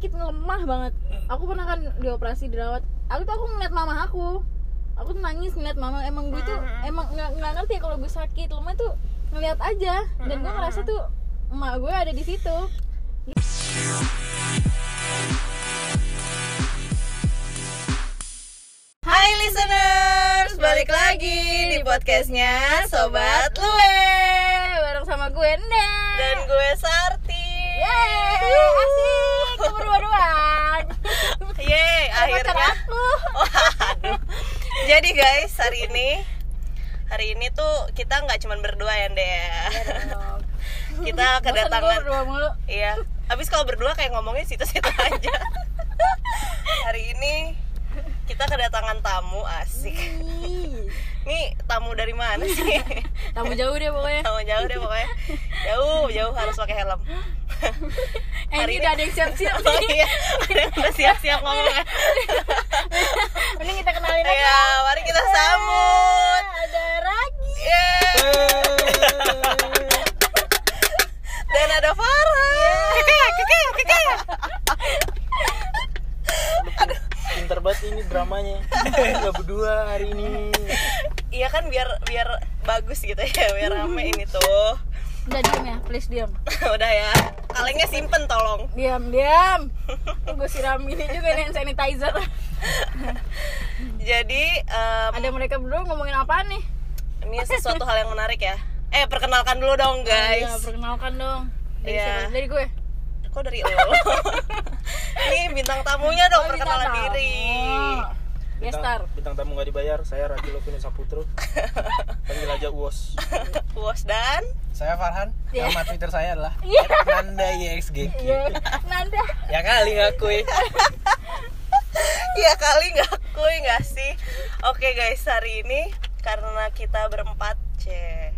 sakit lemah banget. Aku pernah kan dioperasi dirawat. Aku tuh aku ngeliat mama aku. Aku tuh nangis ngeliat mama. Emang gue tuh emang nggak nggak ngerti ya kalau gue sakit. Lemah tuh ngeliat aja. Dan gue ngerasa tuh emak gue ada di situ. Hai listeners, balik lagi di podcastnya Sobat Lue. Bareng sama gue Endang Dan gue Sarti. Yeay, asik berdua-duaan Yeay, akhirnya. aku. Waduh. Jadi guys, hari ini Hari ini tuh kita nggak cuma berdua ya, Nde. Ya Kita kedatangan berdua mulu. Iya, habis kalau berdua kayak ngomongnya situ-situ aja. Hari ini kita kedatangan tamu asik Ih, Nih tamu dari mana sih? Tamu jauh deh pokoknya. Tamu jauh deh pokoknya. Jauh, jauh harus pakai helm. Eh Hari ini ini- udah ada yang siap-siap Oh iya, ada yang udah siap-siap ngomongnya. Mending kita kenalin aja. Ya, mari kita sambut. Ada Ragi. Dan ada Farah. Keke, keke, keke pinter banget ini dramanya. Nggak berdua hari ini. Iya kan biar biar bagus gitu ya, biar rame ini tuh. Udah diem ya, please diem Udah ya, kalengnya simpen tolong. Diam, diam. Gue siram ini juga nih sanitizer. Jadi, em, Ada mereka berdua ngomongin apaan nih? ini sesuatu hal yang menarik ya. Eh, perkenalkan dulu dong Iya, guys. perkenalkan dong. Dari Iya. siapa? Dari gue Kok dari lo? Nih bintang tamunya dong, Oh, perkenalan bintang tamu. diri Gestar bintang tamu nggak dibayar saya Ragi Lovino Saputro panggil aja Uos Puas dan Saya Farhan, Iya. nama Twitter saya adalah Iya. Nanda YXG. Iya, Nanda Ya kali ngakui. Ya kali nggak kuy nggak sih Oke guys hari ini Karena kita berempat Ceh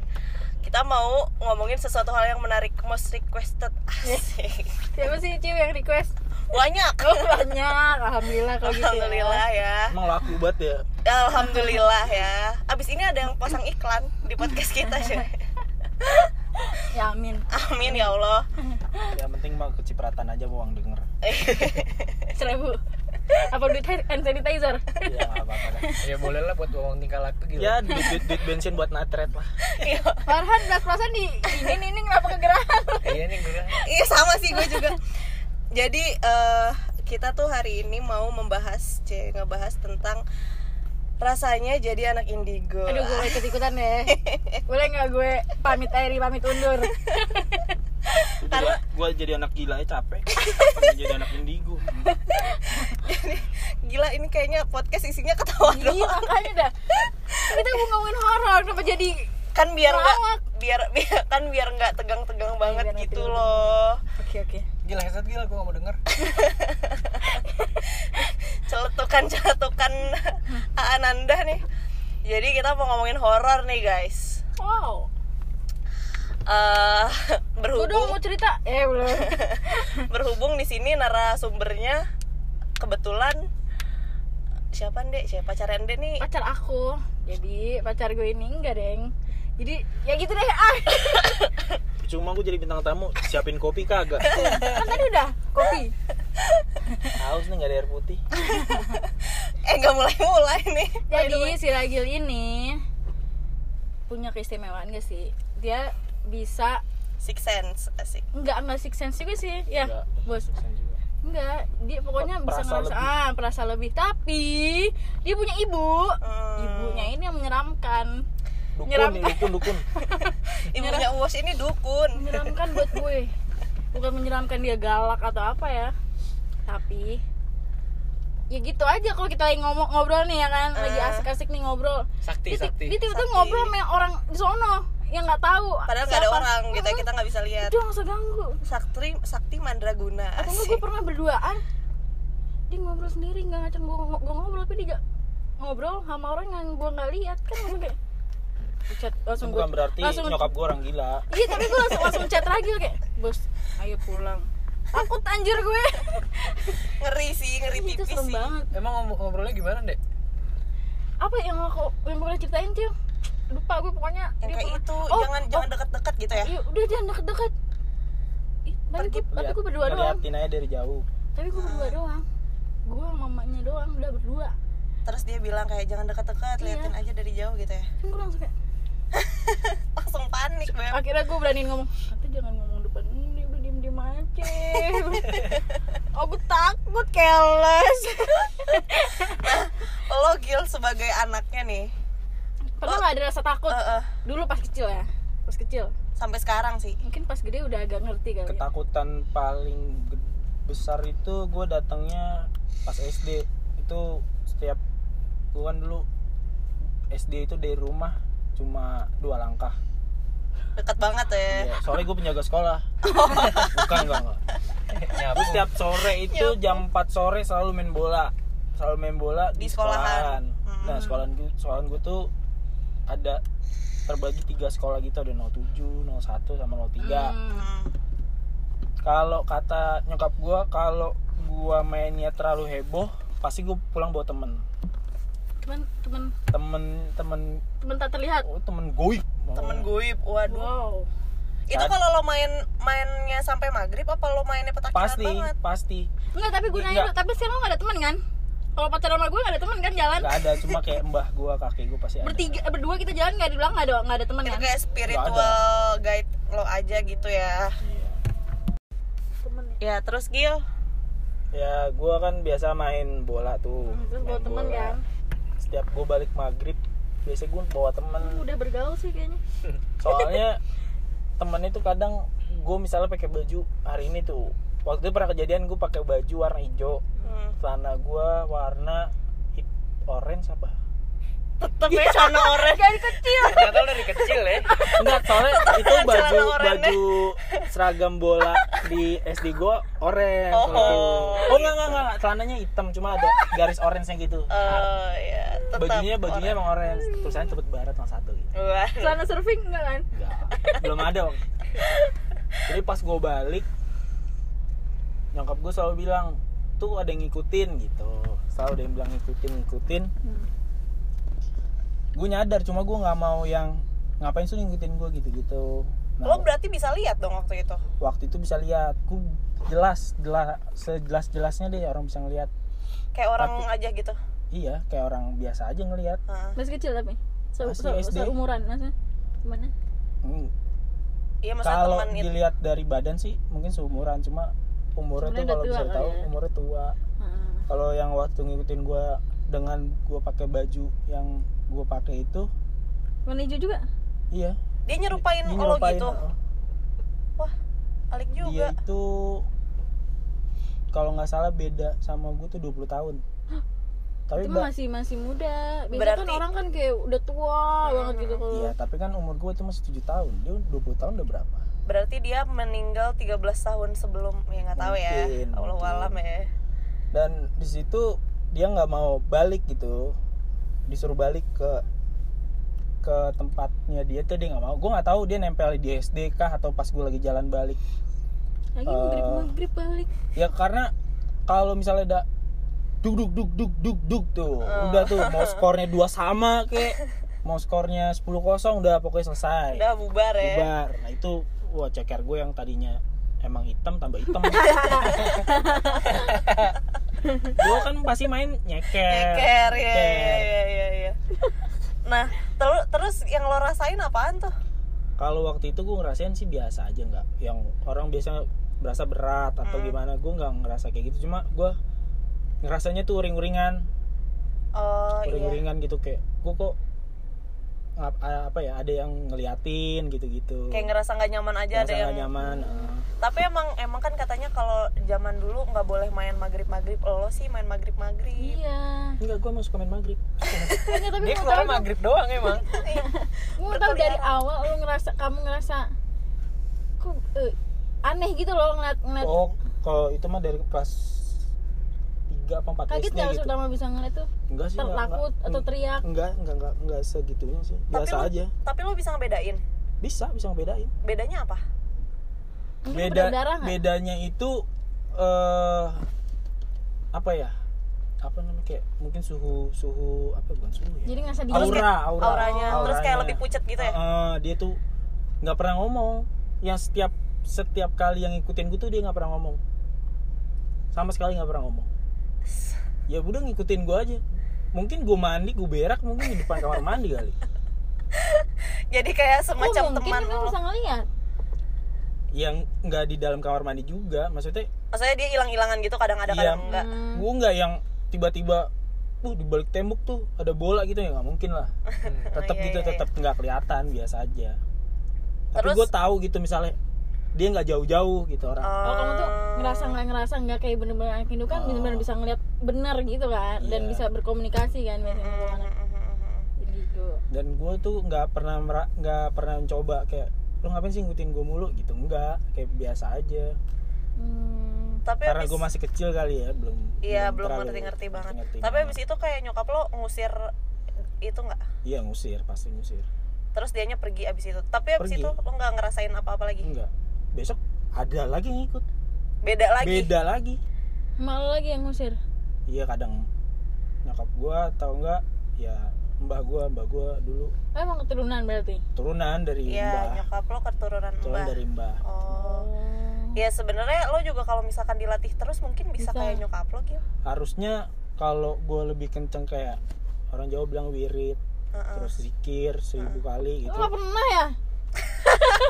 Kita mau ngomongin sesuatu hal yang menarik Most requested. Asik. Siapa sih Ciu yang request? Banyak. Oh banyak, Alhamdulillah kalau gitu ya. Alhamdulillah ya. Emang laku banget ya? Alhamdulillah ya. Abis ini ada yang pasang iklan Di podcast kita cuy. Ya amin. Amin ya Allah. Yang penting mah kecipratan aja uang denger. Seribu Apa duit hand sanitizer? ya apa-apa. Ya boleh lah buat uang tingkah laku gitu. ya duit, duit, duit bensin buat natret lah Iya Farhan belas persen di ini ini kenapa kegerahan? Iya nih gue. Iya sama sih gue juga. Jadi eh, kita tuh hari ini mau membahas, c ngebahas tentang rasanya jadi anak indigo. Aduh gue ikut ikutan deh Boleh nggak gue pamit Airi pamit undur Jadi, gua jadi anak gila ya capek jadi anak indigo Gila ini kayaknya podcast isinya ketawa Iya doang. makanya dah Kita mau ngomongin horor Kenapa jadi Kan biar nggak biar, biar kan biar nggak tegang-tegang banget biar gitu tegang. loh. Oke oke Gila headset gila gue gak mau denger. Celetukan-celetukan Ananda nih. Jadi kita mau ngomongin horor nih guys. Wow Eh Gue berhubung mau cerita. Eh belum. Berhubung di sini narasumbernya kebetulan siapa dek siapa? Pacar ende nih. Pacar aku. Jadi pacar gue ini enggak deng. Jadi ya gitu deh. Ah. Cuma gua jadi bintang tamu. Siapin kopi kagak? Kan tadi udah kopi. Haus nih nggak ada air putih. Eh nggak mulai mulai nih. Jadi si Ragil ini punya keistimewaan gak sih? Dia bisa six sense asik enggak enggak six sense juga sih ya Enggak. bos juga. enggak dia pokoknya bisa Perasa ngerasa lebih. ah perasa lebih tapi dia punya ibu Hmm. ibunya ini yang menyeramkan dukun Nyeram. nih dukun dukun ibunya uas ini dukun menyeramkan buat gue bukan menyeramkan dia galak atau apa ya tapi ya gitu aja kalau kita lagi ngomong ngobrol nih ya kan lagi Ah. asik-asik nih ngobrol Sakti, dia, sakti. dia tiba-tiba ngobrol sama orang di sono yang nggak tahu. Padahal nggak ada orang gitu ya kita nggak bisa lihat. Udah nggak usah ganggu. Sakti sakti mandraguna. Atau enggak gue pernah berduaan. Dia ngobrol sendiri nggak ngajak gue gue ngobrol tapi dia ngobrol sama orang yang gue nggak lihat kan langsung kayak chat langsung gue bukan berarti langsung nyokap gua orang gila. Iya tapi gue langsung langsung chat lagi kayak bos ayo pulang. Takut anjir gue. Ngeri sih ngeri itu pipis serem sih. banget. Emang ngobrolnya gimana, Dek? apa yang aku yang boleh ceritain tuh lupa gue pokoknya yang dia kayak pernah- itu oh, jangan oh, jangan deket-deket gitu ya? Iya udah jangan deket-deket. Tapi gue tapi gue berdua doang. Ngeliatin aja dari jauh. Tapi gue berdua doang. Gue sama mamanya doang udah berdua. Terus dia bilang kayak jangan dekat-dekat Iya. liatin aja dari jauh gitu ya? Kan gue langsung kayak langsung panik beb. akhirnya gue beraniin ngomong tapi jangan ngomong depan ini udah diem diem aja aku takut keles. Lo Gil sebagai anaknya nih pernah nggak ada rasa takut. Eh, eh, dulu pas kecil ya pas kecil. Sampai sekarang sih. Mungkin pas gede udah agak ngerti kali ya. ketakutan paling ge- besar itu gue datangnya pas SD itu setiap gue kan dulu SD itu dari rumah cuma dua langkah. Deket banget ya. Iya, soalnya gue penjaga sekolah. Bukan enggak enggak. Gue setiap sore itu jam 4 sore selalu main bola. Selalu main bola di, Di sekolahan. sekolahan, nah sekolahan gue sekolahan gue tuh ada terbagi tiga sekolah gitu ada 07, 01 sama 03 Hmm. Kalau kata nyokap gua kalau gua mainnya terlalu heboh pasti gua pulang bawa temen. Temen temen? Temen temen. Temen tak terlihat? Oh temen goib. Temen goib waduh. Wow. Itu kalau lo main mainnya sampai maghrib apa lo mainnya petakilan pasti banget? pasti. Enggak tapi gue nanya Enggak. dulu, tapi sekarang lo gak ada temen kan kalau pacaran sama gue gak ada temen kan jalan. Nggak ada cuma kayak mbah gua kakek gua pasti ada. Bertiga eh, berdua kita jalan gak dibilang gak ada gak ada temen itu kan. kayak spiritual guide lo aja gitu ya. Iya. temen ya. Terus Gil? Ya gua kan biasa main bola tuh. Hmm, terus bawa temen bola. kan? Setiap gua balik maghrib biasa gua bawa temen. Hmm, udah bergaul sih kayaknya. Soalnya temen itu kadang gue misalnya pakai baju hari ini tuh. Waktu itu pernah kejadian gue pakai baju warna hijau. hmm. Celana gue warna hit- orange apa? Tetep ya celana orange. Dari kecil. Ternyata dari kecil ya. enggak soalnya itu baju Celana oranye. baju seragam bola di SD gue orange Oh. oh enggak enggak enggak. Celananya hitam cuma ada garis orange yang gitu. Oh ya, tetap bajunya bajunya orange. emang orange. Tulisannya cepet barat sama satu gitu. Celana surfing enggak kan Enggak, belum ada waktu. Jadi pas gue balik, nyokap gue selalu bilang, tuh ada yang ngikutin gitu. Selalu ada yang bilang ngikutin, ngikutin. Hmm. Gue nyadar, cuma gue nggak mau yang ngapain sih ngikutin gue gitu-gitu. Nah, Lo berarti bisa lihat dong waktu itu. waktu itu bisa lihat, gue jelas, jelas, sejelas-jelasnya deh orang bisa ngelihat. Kayak orang aja gitu. Iya, kayak orang biasa aja ngelihat. Nah, masih kecil tapi Se Masih se- SD. seumuran maksudnya gimana Hmm, Iya Kalau teman itu. dilihat dari badan sih mungkin seumuran, cuma umurnya tuh kalau bisa tahu ya. umurnya tua. Heeh. kalau yang waktu ngikutin gue dengan gue pakai baju yang gue pakai itu warna hijau juga iya Dia nyerupain dia lo nyerupain, gitu. uh, Wah, alik dia juga. itu kalau nggak salah beda sama gue tuh 20 tahun tapi itu ba- masih masih muda biasanya Berarti- kan orang kan kayak udah tua banget gitu kalau iya tapi kan umur gue tuh masih 7 tahun dia 20 tahun udah berapa Berarti dia meninggal 13 tahun sebelum ya nggak tahu ya. Allah alam ya. dan di situ dia nggak mau balik gitu. Disuruh balik ke ke tempatnya dia tuh dia nggak mau. Gue nggak tahu dia nempel di SD kah atau pas gue lagi jalan balik. Lagi Eh, maghrib maghrib balik. ya karena kalau misalnya ada duk duk duk duk duk duk tuh udah tuh mau skornya dua sama kek mau skornya 10 kosong udah pokoknya selesai. Udah bubar ya. bubar. Nah itu wah ceker gue yang tadinya emang hitam tambah hitam gue kan pasti main nyeker Nyeker ya, ya, ya, ya, ya. Nah, terus terus yang lo rasain apaan tuh? kalau waktu itu gue ngerasain sih biasa aja nggak yang orang biasa berasa berat atau Hmm. gimana gue nggak ngerasa kayak gitu cuma gue ngerasanya tuh uring-uringan Oh iya. uring-uringan gitu kayak gue kok apa ya ada yang ngeliatin gitu-gitu Kayak ngerasa nggak nyaman aja Ngerasa ada yang. nggak nyaman eh. Tapi emang emang kan katanya kalau zaman dulu nggak boleh main maghrib maghrib. Lo sih main maghrib maghrib. iya enggak gue mau suka main maghrib Enggak, tapi Dia mau keluar tahu maghrib doang emang. gue tahu dari awal lu ngerasa kamu ngerasa kok eh, aneh gitu loh ngeliat ngeliat oh kalau itu mah dari kelas 3 apa 4 kaget nggak gitu. Pertama bisa ngeliat tuh? Enggak sih enggak, takut enggak, atau teriak? Enggak enggak enggak enggak segitunya sih. Tapi biasa lo- aja. Tapi lo bisa ngebedain. bisa bisa ngebedain. Bedanya apa? mungkin beda nggak? bedanya itu eh apa ya? Apa namanya kayak mungkin suhu suhu apa bukan suhu ya? Jadi ngerasa dingin aura aura. Auranya. Terus kayak lebih pucet gitu ya? Heeh, dia tuh nggak pernah ngomong. Yang setiap setiap kali yang ngikutin gue tuh dia nggak pernah ngomong. Sama sekali nggak pernah ngomong ya udah ngikutin gue aja. Mungkin gue mandi gue berak mungkin di depan kamar mandi kali. Jadi kayak oh, semacam mungkin teman lo bisa ngeliat. Yang nggak di dalam kamar mandi juga maksudnya maksudnya dia hilang-hilangan gitu kadang ada Iya. kadang enggak. Hmm. gue nggak yang tiba-tiba uh di balik tembok tuh ada bola gitu ya nggak mungkin lah. Tetap Iya, gitu iya, iya. tetap nggak kelihatan biasa aja. Tapi gue tahu gitu misalnya dia nggak jauh-jauh gitu orang. Oh kamu tuh ngerasa nggak ngerasa nggak kayak bener-bener anak Hindu kan Oh. bener-bener bisa ngeliat bener gitu kan dan Iya. bisa berkomunikasi kan biasanya sama anak. jadi gitu. Dan gue tuh nggak pernah nggak pernah mencoba kayak lo ngapain sih ngikutin gue mulu? Gitu enggak kayak biasa aja. Hmm. tapi karena gue masih kecil kali ya belum iya belum ngerti-ngerti banget. ngerti-ngerti tapi banget. abis itu kayak nyokap lo ngusir itu nggak? Iya ngusir pasti ngusir. Terus dianya pergi abis itu. Tapi abis Pergi. itu lo nggak ngerasain apa-apa lagi? Enggak besok ada lagi yang ikut. Beda lagi. Beda lagi. Malu lagi yang ngusir. Iya kadang nyokap gue atau enggak ya mbah gue mbah gue dulu. Oh, emang keturunan berarti? Turunan dari Iya mbah. nyokap lo keturunan turunan mbah. dari mbah. Oh. Oh. Ya sebenarnya lo juga kalau misalkan dilatih terus mungkin bisa, Bisa. kayak nyokap lo gitu harusnya kalau gue lebih kenceng kayak orang Jawa bilang wirid Heeh. terus zikir seribu kali Lo gitu nggak pernah ya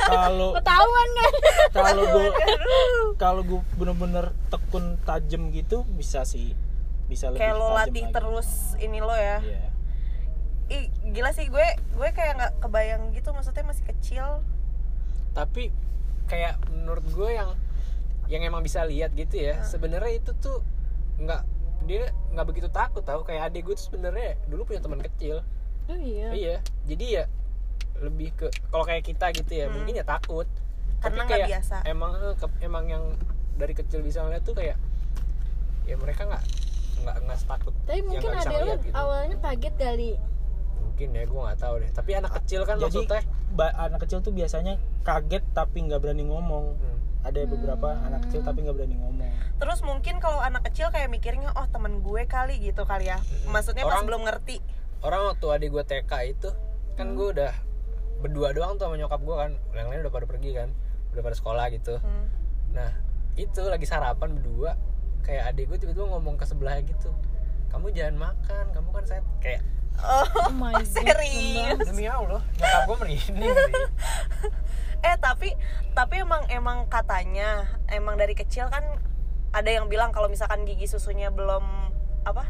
kalau ketahuan kan? kalau gue kalau gue bener-bener tekun tajam gitu bisa sih. Bisa lebih kayak lo latih lagi. terus ini lo ya. Iya. ih gila sih gue gue kayak nggak kebayang gitu maksudnya masih kecil. Tapi kayak menurut gue yang yang emang bisa lihat gitu ya sebenarnya itu tuh nggak dia nggak begitu takut tahu kayak adik gue tuh sebenarnya dulu punya teman kecil. Oh iya. Iya jadi ya lebih ke kalau kayak kita gitu ya mungkin ya takut. Karena Tapi nggak kayak biasa. emang eh, ke- emang yang dari kecil bisa ngeliat tuh kayak ya mereka nggak nggak nggak takut tapi yang mungkin ada lo ngeliat gitu. awalnya kaget kali. Mungkin ya gue nggak tahu deh. Tapi anak kecil kan jadi maksudnya? anak kecil tuh biasanya kaget tapi nggak berani ngomong. Hmm, ada beberapa anak kecil tapi nggak berani ngomong. Terus mungkin kalau anak kecil kayak mikirnya oh temen gue kali gitu kali ya. Maksudnya pas Orang- belum ngerti. orang waktu adik gue TK itu kan gue udah berdua doang tuh sama nyokap gue kan. Yang lain udah pada pergi kan udah pada sekolah gitu. Hmm. nah itu lagi sarapan berdua kayak adik gue tiba-tiba ngomong ke sebelahnya gitu kamu jangan makan kamu kan saya kayak oh, oh my god serius? Demi allah nyokap gue merinding eh tapi tapi emang emang katanya emang dari kecil kan ada yang bilang kalau misalkan gigi susunya belum apa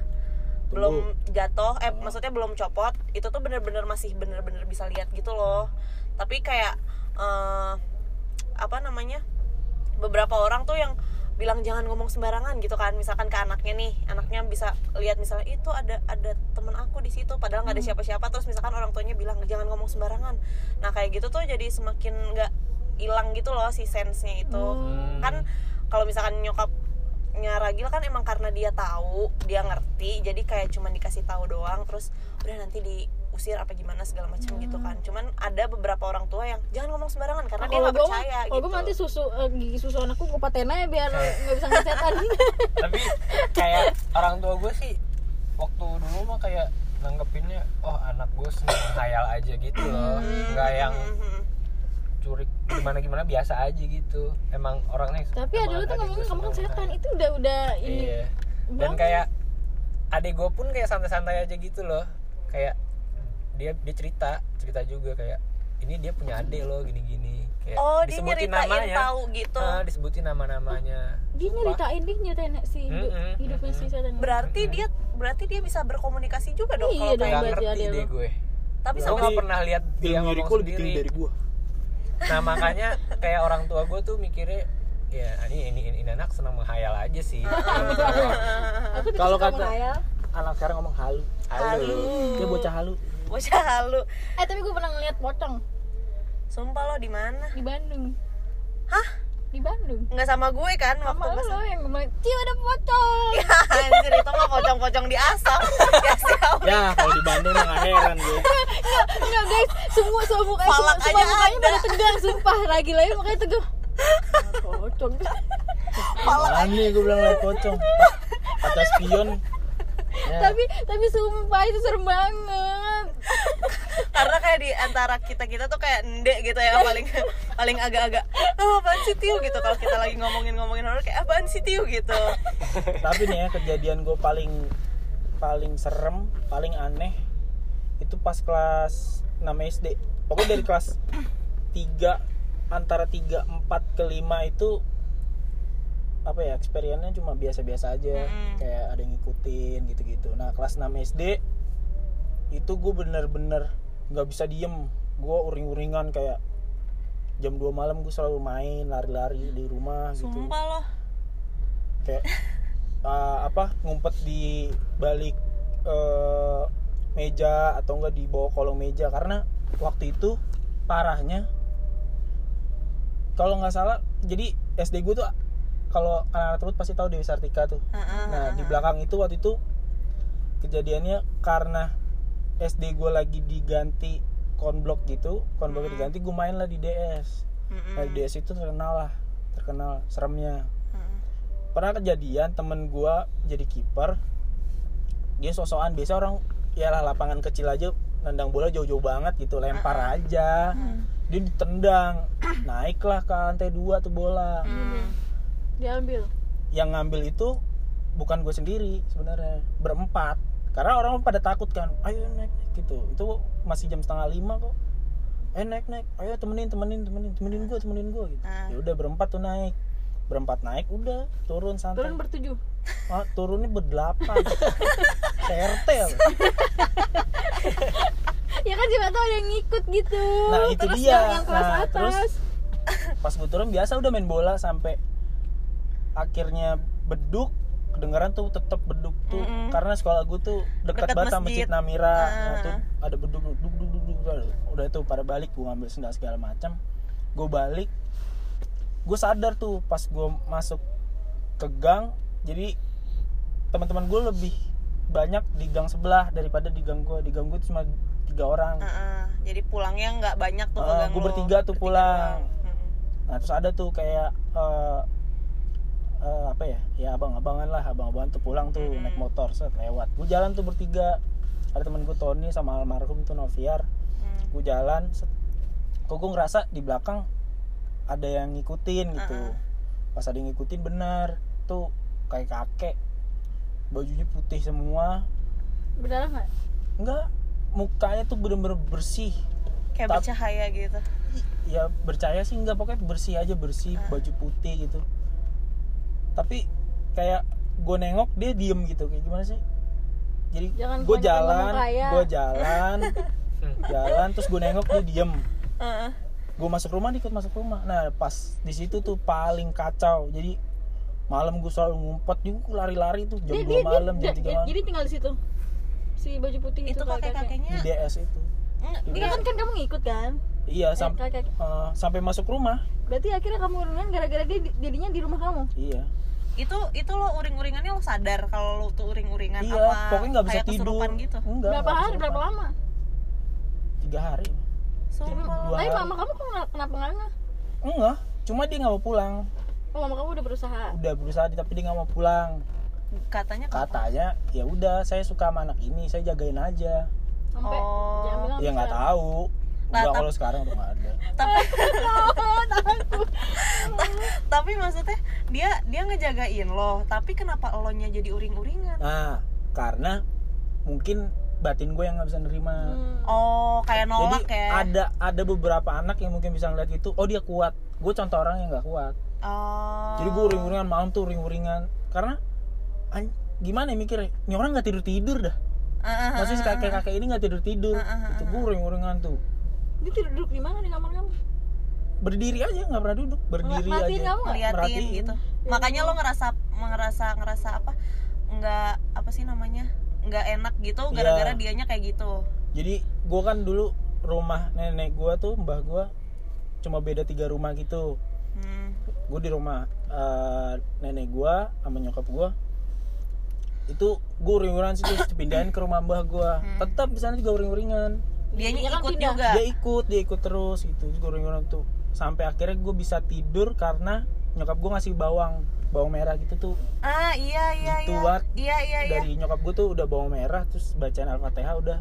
belum jatuh eh maksudnya belum copot itu tuh bener-bener masih bener-bener bisa lihat gitu loh. Tapi kayak eh, apa namanya beberapa orang tuh yang bilang jangan ngomong sembarangan gitu kan. Misalkan ke anaknya nih anaknya bisa lihat misalnya itu ada ada temen aku di situ padahal nggak ada siapa-siapa. Terus misalkan orang tuanya bilang jangan ngomong sembarangan. Nah kayak gitu tuh jadi semakin nggak hilang gitu loh si sensenya itu. Kan kalau misalkan nyokapnya Ragil kan emang karena dia tahu dia ngerti jadi kayak cuman dikasih tahu doang terus udah nanti diusir apa gimana segala macam gitu kan. Cuman ada beberapa orang tua yang jangan ngomong sembarangan karena dia nggak percaya kalau gitu. gue nanti susu eh, gigi susu anakku gue paten aja biar nggak bisa ngeliat setan. Tapi kayak orang tua gue sih waktu dulu mah kayak nanggepinnya oh anak gue seneng khayal aja gitu loh nggak yang Mhm. Curik gimana gimana biasa aja gitu. Emang orangnya tapi ada emang lu tuh ngomongin gue kamu kan setan itu udah udah ini iya. Dan banget. kayak adik gue pun kayak santai-santai aja gitu loh. Kayak dia dia cerita cerita juga kayak ini dia punya adik loh gini-gini. Kayak oh dia disebutin nyeritain namanya. tahu gitu. Ah, disebutin nama-namanya. Dia nyeritain dia nyeritain si hidup, Mm-mm, hidupnya si setan berarti dia berarti dia bisa berkomunikasi juga dong Iya kalau kayak ngerti deh gue. Tapi gue sama nggak pernah lihat dia ngomong sendiri. gua nah makanya kayak orang tua gue tuh mikirnya ya ini ini ini, ini anak senang menghayal aja sih. Kalau kata- menghayal. anak sekarang ngomong halu Halo. dia bocah halu. Bocah halu. Eh tapi gue pernah ngeliat pocong sumpah lo di mana? Di Bandung. Hah di Bandung. Nggak sama gue kan waktu sama pas lo yang ngomong ciu ada pocong. Ya anjir itu mah pocong-pocong di asam ya siapa ya kalau di Bandung mah nggak heran gue. Enggak, enggak guys, semua semua mukanya semua, Palak semua aja mukanya ada. pada tegang, sumpah. Lagi lagi mukanya tegang. Pocong. Malah nih? gue bilang liat pocong. Kaca spion ya. tapi tapi sumpah itu serem banget. karena kayak di antara kita kita tuh kayak ndek gitu ya paling paling agak-agak oh, apaan sih tiu? gitu. Kalau kita lagi ngomongin ngomongin horor kayak apaan sih tiu? gitu. Tapi nih ya kejadian gue paling paling serem paling aneh itu pas kelas 6 SD pokoknya dari kelas 3 antara 3, 4 ke 5 itu apa ya experience-nya cuma biasa-biasa aja. Mm-mm. kayak ada yang ngikutin gitu-gitu. Nah kelas 6 SD itu gue bener-bener nggak bisa diem. Gue uring-uringan kayak jam 2 malam gue selalu main lari-lari di rumah gitu. Sumpah loh. Kayak uh, apa ngumpet di balik uh, meja atau enggak di bawah kolong meja. Karena waktu itu parahnya kalau nggak salah jadi SD gue tuh kalau anak-anak tersebut pasti tahu Dewi Sartika tuh. Heeh, nah di belakang itu waktu itu kejadiannya karena SD gue lagi diganti konblok gitu konblok diganti gue main lah di DS Mm-mm. nah di DS itu terkenal lah terkenal seremnya. Mm-mm. pernah kejadian temen gua jadi kiper dia sosokan biasa orang ya lah lapangan kecil aja nendang bola jauh-jauh banget gitu lempar aja. Dia ditendang naiklah ke lantai dua tuh bola. Diambil? Yang ngambil itu bukan gue sendiri sebenarnya berempat. Karena orang pada takut kan ayo naik naik gitu. Itu masih jam setengah lima kok. Eh naik naik ayo temenin temenin temenin temenin gue temenin gue gitu. Ah. ya udah berempat tuh naik. Berempat naik udah turun santai. Turun bertujuh? Ah, turunnya berdelapan. CRT ya. ya kan siapa tahu ada yang ngikut gitu. Nah, itu terus dia. yang, yang kelas Nah, atas. terus- pas gue turun biasa udah main bola sampai akhirnya beduk kedengaran tuh tetap beduk tuh Mm-mm. karena sekolah gue tuh dekat banget sama masjid. Namira nah, Ah. tuh ada beduk duk duk duk duk, duk. udah tuh pada balik gue ngambil sendal segala macam gue balik gue sadar tuh pas gue masuk ke gang jadi teman-teman gue lebih banyak di gang sebelah daripada di gang gue di gang gue cuma tiga orang Heeh. jadi pulangnya nggak banyak tuh gua lo. bertiga tuh pulang. doang. Nah terus ada tuh kayak eh, eh, apa ya? Ya abang-abangan lah, abang-abangan tuh pulang tuh Hmm. naik motor set lewat. Gue jalan tuh bertiga. Ada temen gue Tony sama almarhum tuh Noviar. Mm. Gue jalan, set. kok gue ngerasa di belakang ada yang ngikutin gitu. Uh-uh. Pas ada yang ngikutin bener tuh kayak kakek, bajunya putih semua. berdarah nggak Enggak, mukanya tuh bener-bener bersih. kayak Tap- bercahaya gitu ya percaya sih enggak pokoknya bersih aja bersih Ah. baju putih gitu tapi kayak gue nengok dia diem gitu. Kayak gimana sih? Jadi Jangan gue jalan gue jalan jalan terus gue nengok dia diem. Heeh. gue masuk rumah dia ikut masuk rumah. Nah pas di situ tuh paling kacau. Jadi malam gue selalu ngumpet juga lari-lari tuh jam dia, 2 dia, malam dia, jam 3 dia- malam. jadi tinggal di situ. Si baju putih itu, itu kakek di kakeknya DS itu Iya. kan kan kamu ngikut kan? Iya Eh, sampai kakek eh, sampai masuk rumah. Berarti akhirnya kamu uringan gara-gara dia di- jadinya di rumah kamu? Iya. Itu itu lo uring-uringannya lo sadar kalau lo tuh uring-uringan iya apa pokoknya nggak bisa kayak tidur. gitu? Enggak berapa hari? berapa lama? Tiga hari. Sumpah. Tapi hari. mama kamu kok nggak- kenapa nggak enggak cuma dia nggak mau pulang. Oh mama kamu udah berusaha? Udah berusaha tapi dia nggak mau pulang. Katanya kenapa? katanya ya udah saya suka sama anak ini saya jagain aja sampai Oh. ya nggak tahu. Nah, Enggak tap- kalau sekarang udah nggak ada. Tapi tapi maksudnya dia dia ngejagain lo tapi kenapa lo nya jadi uring-uringan? Nah karena mungkin batin gue yang nggak bisa nerima. Hmm. oh kayak nolak jadi ya? ada ada beberapa anak yang mungkin bisa ngeliat itu oh dia kuat. Gue contoh orang yang nggak kuat. Oh. Jadi gue uring-uringan malam tuh uring-uringan. Karena an- gimana ya mikirnya? Ini orang nggak tidur tidur dah Ah, ah, maksudnya si kakek kakek ini nggak tidur tidur ah, ah, itu uring-uringan tuh dia tidur duduk di mana di kamar kamu? Berdiri aja nggak pernah duduk. Berdiri Merhatiin aja. kamu ngeliatin Merhatiin. gitu. Makanya lo ngerasa ngerasa ngerasa apa? Nggak apa sih namanya? Nggak enak gitu Iya. gara-gara dianya kayak gitu. Jadi gue kan dulu rumah nenek gue tuh mbah gue cuma beda tiga rumah gitu. Hmm. gue di rumah eh, nenek gue sama nyokap gue itu gue uring-uringan sih terus dipindahin ke rumah mbah gue tetap di sana juga uring-uringan. Dia kan ikut pindah. juga. dia ikut dia ikut terus gitu. Gue uring-uringan tuh. Sampai akhirnya gue bisa tidur karena nyokap gue ngasih bawang bawang merah gitu tuh. Ah iya iya Gitu, iya. Wat. iya iya iya. Dari nyokap gue tuh udah bawang merah terus bacaan al-fatihah udah.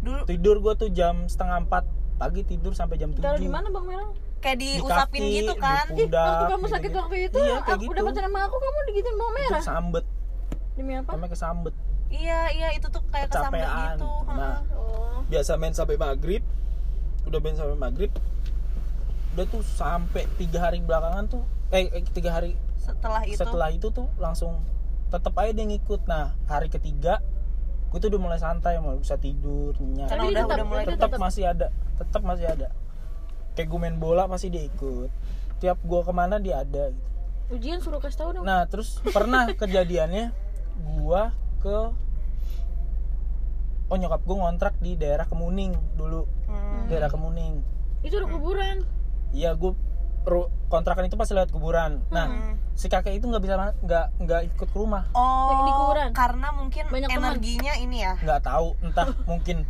Dulu tidur gue tuh jam setengah empat pagi tidur sampai jam tujuh di mana bang merah? Kayak Di diusapin kaki, gitu di kan. pundak. Ih, waktu kamu gitu sakit kan. waktu itu, Iya, kayak aku gitu. udah pacaran sama aku, kamu digituin bawang merah. kesambet Demi apa? namanya kesambet iya iya itu tuh kayak kesambet Kecapean. gitu Nah. heeh. Oh. biasa main sampai maghrib udah main sampai maghrib udah tuh sampai tiga hari belakangan tuh eh eh, tiga hari setelah itu setelah itu tuh langsung tetep aja dia ngikut nah hari ketiga gue tuh udah mulai santai mau bisa tidur nyenyak Karena Tapi udah- tetap- udah mulai tetap tetap- masih ada tetap masih ada kayak gue main bola pasti dia ikut tiap gue ke mana dia ada gitu Ujian suruh kasih tahu dong. nah terus pernah kejadiannya gue ke oh nyokap gue ngontrak di daerah Kemuning dulu Hmm. daerah Kemuning Itu udah kuburan. iya gue kontrakan itu pasti lewat kuburan nah Hmm. si kakek itu nggak bisa nggak nggak ikut ke rumah oh Di kuburan. karena mungkin Banyak teman. energinya ini ya nggak tahu entah mungkin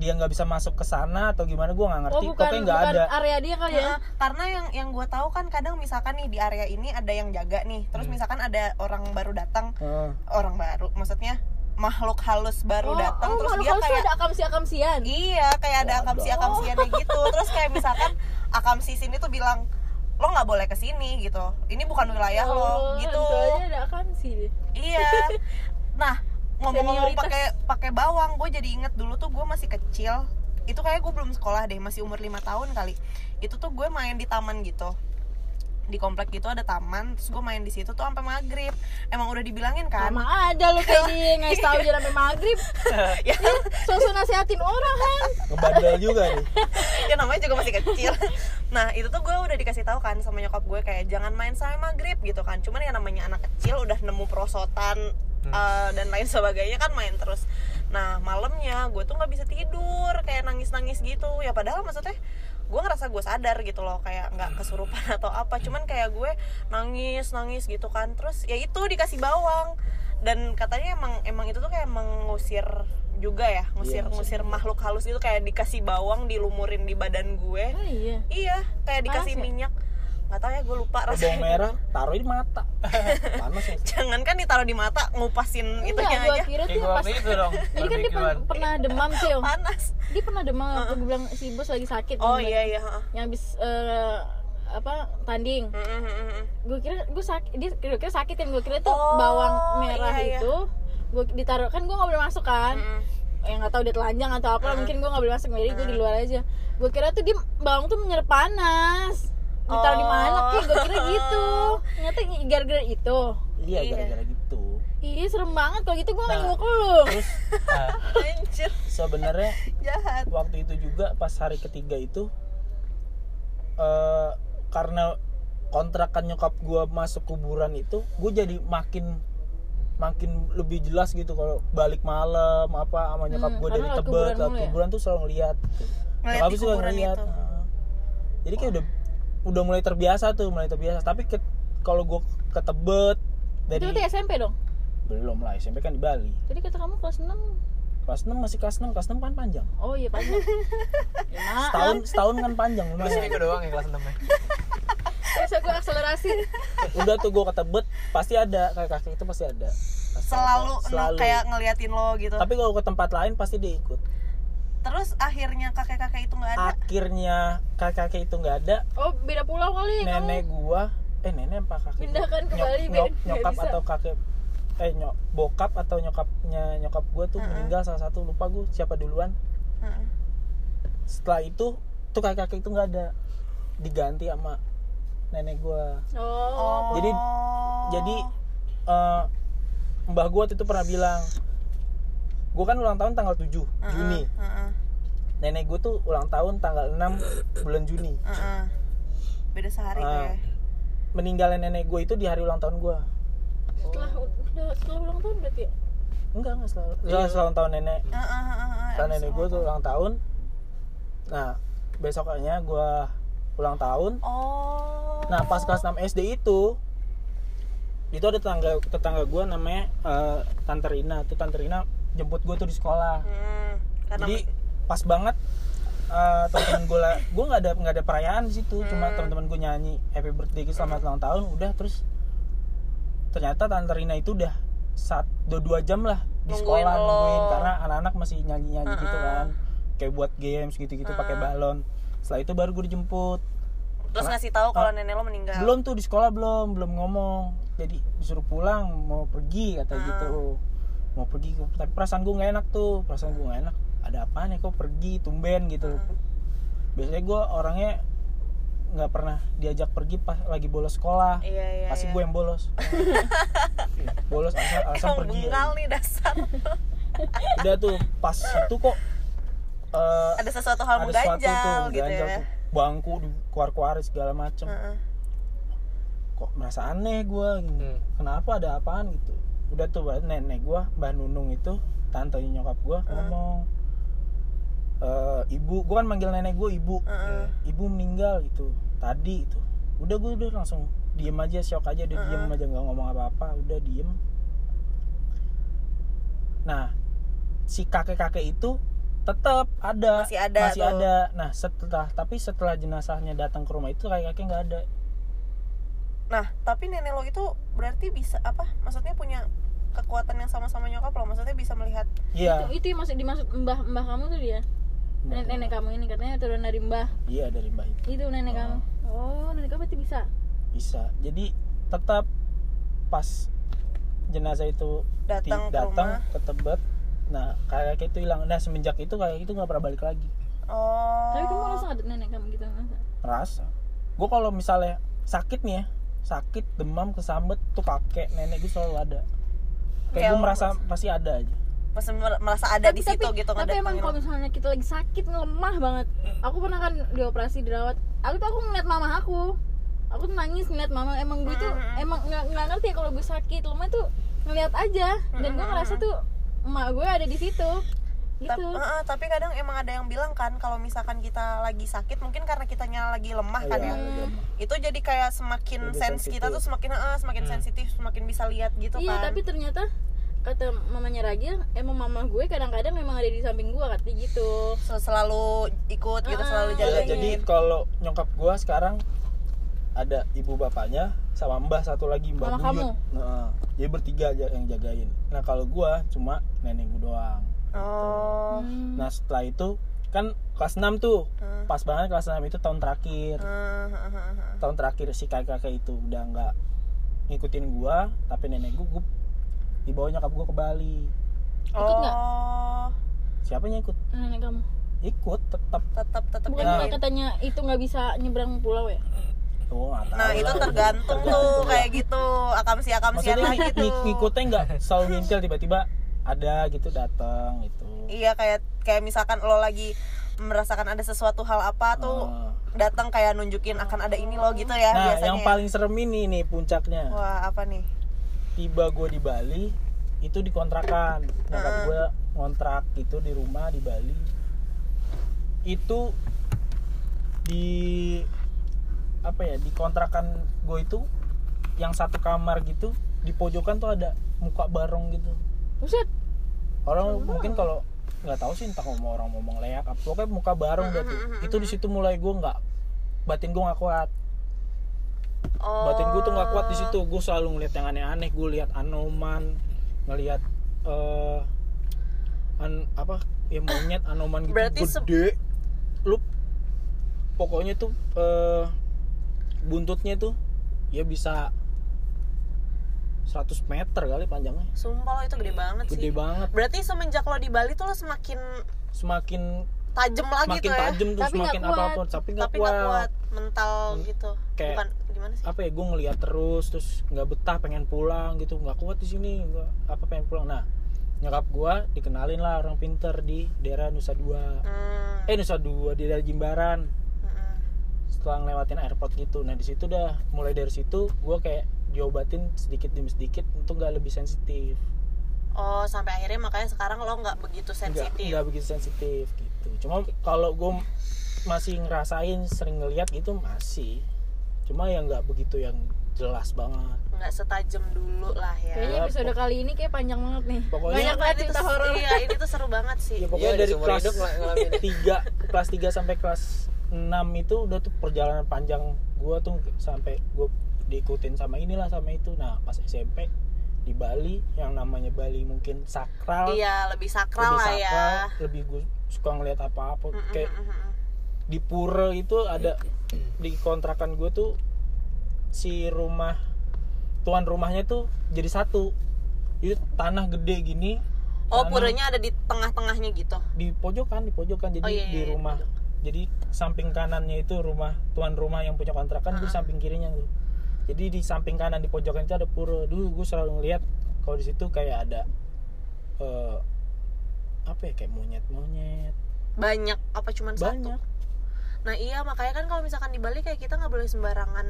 dia nggak bisa masuk ke sana atau gimana gue nggak Oh, ngerti bukan pokoknya nggak bukan ada area dia kali ya. Karena yang yang gue tahu kan kadang misalkan nih di area ini ada yang jaga nih terus Hmm. misalkan ada orang baru datang Heeh. orang baru maksudnya makhluk halus baru oh, datang oh, terus dia kayak ada akamsi-akamsian. iya kayak ada akamsi akamsiannya gitu terus kayak misalkan akamsi sini tuh bilang lo nggak boleh ke sini gitu ini bukan wilayah lo Oh, gitu itu aja ada akamsi iya nah ngomong-ngomong pakai pakai bawang gue jadi inget dulu tuh gue masih kecil. Itu kayak gue belum sekolah deh masih umur lima tahun kali. Itu tuh gue main di taman gitu. Di komplek gitu ada taman terus gue main di situ tuh sampai maghrib. Emang udah dibilangin kan? Sama aja lu kayak dia ngasih tahu aja sampai maghrib. ya, Sosok nasihatin orang kan. ngebandel juga nih. Ya namanya juga masih kecil. Nah itu tuh gue udah dikasih tahu kan sama nyokap gue kayak jangan main sampai maghrib gitu kan. Cuman ya namanya anak kecil udah nemu perosotan eh, dan lain sebagainya kan main terus. Nah malamnya gue tuh nggak bisa tidur kayak nangis nangis gitu. Ya padahal maksudnya gue ngerasa gue sadar gitu loh kayak nggak kesurupan atau apa. Cuman kayak gue nangis nangis gitu kan. Terus ya itu dikasih bawang. Dan katanya emang emang itu tuh kayak mengusir juga ya ngusir Iya, ngusir makhluk halus itu kayak dikasih bawang dilumurin di badan gue. Oh iya. iya kayak dikasih ya? minyak nggak tahu ya gue lupa bawang rasanya merah taruh di mata panas ya jangan kan ditaruh di mata ngupasin itunya Enggak, gua aja kira tuh pas itu dong Jadi kan dia pen- pernah demam sih, Om. panas Dia pernah demam waktu gue bilang si bos lagi sakit. oh Yang- iya iya heeh. Yang habis eh, apa tanding. Mm. Gue kira gue sakit, dia kira, kira sakit kan gue kira tuh Oh, bawang merah iya, iya. itu gue ditaruh kan gue nggak boleh masuk kan. Mm, yang nggak tahu dia telanjang atau apa mungkin gue nggak boleh masuk jadi gue di luar aja gue kira tuh dia bawang tuh menyerap panas ditaruh di mana Oh. sih gue kira gitu ternyata gara-gara itu iya Iya. gara-gara gitu Ih serem banget kalau gitu gue nggak Nah. nyenguk lu terus anjir sebenarnya jahat waktu itu juga pas hari ketiga itu eh karena kontrakan nyokap gua masuk kuburan itu gue jadi makin makin lebih jelas gitu kalau balik malam apa sama nyokap Hmm, gue dari tebet kuburan ya? kuburan tuh selalu ngeliat gitu. Ngeliat Nyokap kuburan ngeliat itu. Nah. jadi kayak udah udah mulai terbiasa tuh mulai terbiasa. Tapi ke, kalau gue ke tebet itu dari berarti SMP dong? Belum lah SMP kan di Bali. Jadi kata kamu kelas 6 kelas 6 masih kelas 6 kelas 6 kan panjang. Oh iya panjang. Ya, setahun setahun kan panjang lumayan. Seminggu doang ya kelas 6 nya bisa gue akselerasi? Udah tuh gue ke tebet pasti ada. Kakek kakek itu pasti ada. Pasti selalu, ada. selalu kayak ngeliatin lo gitu. Tapi kalau ke tempat lain pasti dia ikut. Terus akhirnya kakek kakek itu nggak ada akhirnya kakek itu nggak ada. Oh beda pulau kali nenek gua eh nenek apa kakek Pindahkan ke Bali, nyok- nyokap bisa. atau kakek eh nyok bokap atau nyokapnya nyokap gua tuh meninggal salah satu lupa gua siapa duluan. Heeh. setelah itu tuh kakek kakek itu nggak ada. Diganti sama nenek gua. Oh, Jadi- jadi eh, mbah gua waktu itu pernah bilang gua kan ulang tahun tanggal 7 Heeh, Juni. Heeh, nenek gua tuh ulang tahun tanggal 6 bulan Juni. Heeh. beda sehari Ah. ya meninggalnya nenek gue itu di hari ulang tahun gue setelah udah setelah ulang tahun berarti ya? Enggak enggak selalu setelah setelah ulang tahun nenek. Heeh, heeh, heeh. setelah Abis nenek gue tuh ulang tahun. Nah besoknya gue ulang tahun. Oh. Nah pas kelas 6 SD itu itu ada tetangga tetangga gue namanya eh, Tante Rina. Tuh Tante Rina jemput gue tuh di sekolah. Hmm, karena jadi pas banget eh, teman-teman gue lah gue nggak ada nggak ada perayaan di situ. Hmm. cuma teman-teman gue nyanyi happy birthday selamat ulang tahun. Udah terus ternyata tante Rina itu udah saat dua, dua jam lah di Nungguin sekolah lo. nungguin karena anak-anak masih nyanyi-nyanyi gitu Heeh. kan. Kayak buat games gitu-gitu pakai balon. Setelah itu baru gue dijemput. Terus Karena- ngasih tahu kalau nenek lo meninggal? Belum tuh di sekolah belum belum ngomong. Jadi disuruh pulang mau pergi kata gitu. Mau pergi tapi perasaan gue nggak enak tuh perasaan gue nggak enak ada apaan ya kok pergi tumben gitu. Biasanya gue orangnya nggak pernah diajak pergi pas lagi bolos sekolah. Iya iya pasti iya. gue yang bolos. Bolos alasan, alasan emang pergi bengal nih dasar. Udah tuh pas itu kok eh, ada sesuatu hal ada sesuatu mengganjal tuh gitu ganjal ya tuh. Bangku di keluar segala macem. Heeh. kok merasa aneh gue Hmm. kenapa ada apaan? gitu. Udah tuh nenek gue mbak Nunung itu tante nyokap gue ngomong "Eh, ibu gue kan manggil nenek gue ibu. Heeh. ibu meninggal gitu tadi itu udah gue udah langsung diem aja shock aja udah diem aja nggak ngomong apa-apa udah diem. Nah si kakek-kakek itu tetap ada Masih ada masih tuh. ada. Nah setelah tapi setelah jenazahnya datang ke rumah itu kakek-kakek nggak ada. Nah tapi nenek lo itu berarti bisa apa maksudnya punya kekuatan yang sama-sama nyokap lo? Maksudnya bisa melihat iya. Itu, itu yang maksud dimaksud mbah mbah kamu tuh dia nenek, nenek kamu ini katanya turun dari mbah. Iya dari mbak itu. Itu nenek kamu? Oh. Nenek kamu berarti bisa? Bisa. Jadi tetap pas jenazah itu Datang ke datang ke Tebet nah kakek itu hilang. Nah semenjak itu kakek itu nggak pernah balik lagi. Oh. Tapi kamu langsung ada nenek kamu gitu masa rasa? Gue kalau misalnya sakit nih ya sakit demam kesambet tuh kakek nenek gue selalu ada. Kayak Kayak gue merasa pasti ada aja Masih mer- merasa ada di situ gitu tapi emang kalau misalnya kita lagi sakit lemah banget. Aku pernah kan dioperasi dirawat. Aku tuh aku ngeliat mama aku. Aku tuh nangis ngeliat mama. Emang gue tuh emang nggak nggak ngerti ya kalau gue sakit. Lemah tuh ngeliat aja. Dan gue ngerasa tuh emak gue ada di situ. Gitu. Heeh, tapi kadang emang ada yang bilang kan kalau misalkan kita lagi sakit mungkin karena kitanya lagi lemah kan Iya, ya. lagi lemah. itu jadi kayak semakin Lebih sens kita sensitif. tuh semakin heeh, semakin sensitif semakin bisa lihat gitu iya kan. tapi ternyata kata mamanya Ragil emang mama gue kadang-kadang memang ada di samping gue katanya gitu Sel- selalu ikut gitu Ah, selalu Iya, jagain jadi kalau nyokap gua sekarang ada ibu bapaknya sama mbah satu lagi mbah Mama Buyut. Nah, jadi bertiga aja yang jagain. Nah kalau gua cuma nenek gua doang. oh Hmm. Nah setelah itu kan kelas 6 tuh Hmm. pas banget kelas 6 itu tahun terakhir. Heeh. Tahun terakhir si kakek-kakek itu udah nggak ngikutin gua, tapi nenek gua, gua dibawa nyokap gua ke Bali. Ikut nggak? oh Siapa yang ikut? nenek kamu Ikut tetap. tetap tetap bukan Nah. katanya itu nggak bisa nyebrang pulau ya Oh, nah itu tergantung tuh kayak gitu akamsi akamsian maksudnya lagi ng- tuh ng- ngikutnya nggak selalu ngintil tiba-tiba ada gitu datang gitu iya kayak kayak misalkan lo lagi merasakan ada sesuatu hal apa tuh Ah. datang kayak nunjukin akan ada ini lo gitu ya nah biasanya yang ya. paling serem ini nih puncaknya wah apa nih tiba gue di Bali itu dikontrakan. Nyokap Heeh. gue ngontrak gitu di rumah di Bali. Itu di apa ya di kontrakan gue itu yang satu kamar gitu di pojokan tuh ada muka barong gitu. Buset, orang mungkin kalau nggak tahu sih entah ngomong orang ngomong leak apa pokoknya muka bareng udah tuh itu di situ mulai gue nggak batin gue nggak kuat oh batin gue tuh nggak kuat di situ. Gue selalu ngeliat yang aneh-aneh. Gue lihat anoman ngelihat eh an apa ya monyet anoman gitu. Berarti gede. Lu pokoknya tuh eh buntutnya tuh ya bisa 100 meter kali panjangnya. Sumpah lo itu gede banget sih. gede banget. Berarti semenjak lo di Bali tuh lo semakin semakin tajam lagi semakin tuh ya? tajam tuh Tapi semakin nggak kuat. apa pun tapi nggak tapi kuat. kuat mental gitu. Kayak- bukan gimana sih? Apa ya gue ngeliat terus terus nggak betah pengen pulang gitu. Nggak kuat di sini nggak apa pengen pulang. Nah nyokap gue dikenalin lah orang pinter di daerah Nusa Dua. Hmm, eh Nusa Dua di daerah Jimbaran. Mm-mm. setelah ngelewatin airport gitu. Nah di situ dah mulai dari situ gue kayak diobatin sedikit demi sedikit untuk nggak lebih sensitif. Oh sampai akhirnya makanya sekarang lo nggak begitu sensitif? nggak begitu sensitif gitu. Cuma kalau gue masih ngerasain sering ngeliat gitu masih cuma yang nggak begitu yang jelas banget. Nggak setajam dulu lah ya. Kayaknya Ya, episode kali ini kayak panjang banget nih. Pokoknya- banyak banget ini cerita horor. iya ini tuh seru banget sih. Ya pokoknya Iya, dari kelas. 3 kelas 3 sampai kelas 6 itu udah tuh perjalanan panjang gua tuh sampai gua diikutin sama inilah sama itu. Nah pas SMP di Bali yang namanya Bali mungkin sakral. Iya lebih sakral lebih lah ya. sakral lebih gue suka ngeliat apa-apa. Mm-mm, kayak mm-mm. Di pura itu ada di kontrakan gue tuh si rumah tuan rumahnya tuh jadi satu. Itu tanah gede gini oh tanah puranya ada di tengah-tengahnya gitu? Di pojokan di pojokan. Jadi Oh, iya, di iya, rumah. jadi samping kanannya itu rumah tuan rumah yang punya kontrakan gue samping kirinya tuh jadi di samping kanan di pojokan itu ada pura. Dulu gue selalu ngeliat kalau di situ kayak ada eh, apa ya kayak monyet monyet banyak apa cuman satu? Banyak Nah iya makanya kan kalau misalkan di Bali kayak kita nggak boleh sembarangan.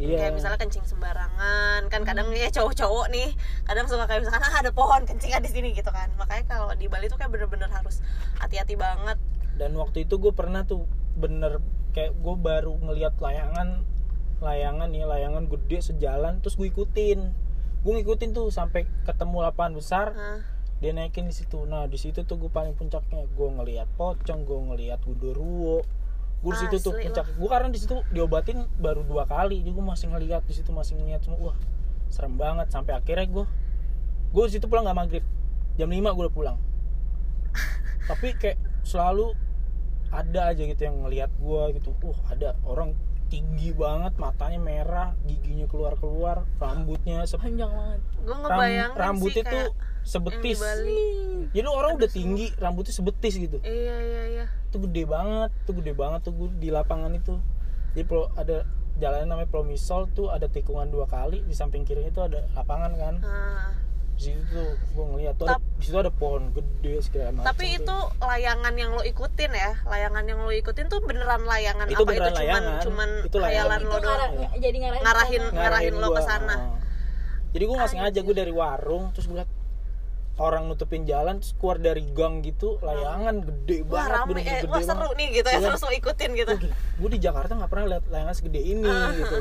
Iya. kayak misalnya kencing sembarangan kan kadang ya cowok-cowok nih kadang suka kayak misalkan ah ada pohon kencing di sini gitu kan. Makanya kalau di Bali tuh kayak bener-bener harus hati-hati banget. Dan waktu itu gue pernah tuh bener kayak gue baru ngelihat layangan layangan nih layangan gede sejalan terus gue ikutin. Gue ngikutin tuh sampai ketemu lapangan besar Hah. dia naikin di situ. Nah di situ tuh gue paling puncaknya gue ngelihat pocong gue ngelihat gundurwo gue situ tuh puncak gue karena di situ diobatin baru dua kali jadi gue masih ngelihat di situ masih ngelihat semua. Wah serem banget sampai akhirnya gue gue di situ pulang nggak maghrib. Jam 5 gue udah pulang. Tapi kayak selalu ada aja gitu yang ngelihat gue gitu. Uh ada orang tinggi banget matanya merah giginya keluar keluar rambutnya se- panjang banget. Gue ram- ngebayangin rambutnya sih tuh kayak sebetis Bali jadi orang udah tinggi rambutnya sebetis gitu iya iya iya itu gede banget itu gede banget tuh di lapangan itu jadi pro, ada jalan namanya Promisol tuh ada tikungan dua kali di samping kirinya itu ada lapangan kan Nah, di situ tuh gue ngeliat tuh ada, Tap- di situ ada pohon gede segala macam tapi itu tuh. layangan yang lo ikutin ya layangan yang lo ikutin tuh beneran layangan Itu apa beneran itu cuman layangan. cuman Itu layangan. lo doang jadi ngarahin Ngarahin- ke sana. ngarahin lo ke sana. Oh. jadi gue nggak sengaja gue dari warung terus gue liat orang nutupin jalan terus keluar dari gang gitu layangan gede wah banget rame. bener-bener eh, gede wah seru banget. nih gitu ya Iya. terus lo ikutin gitu. Gue di Jakarta nggak pernah lihat layangan segede ini gitu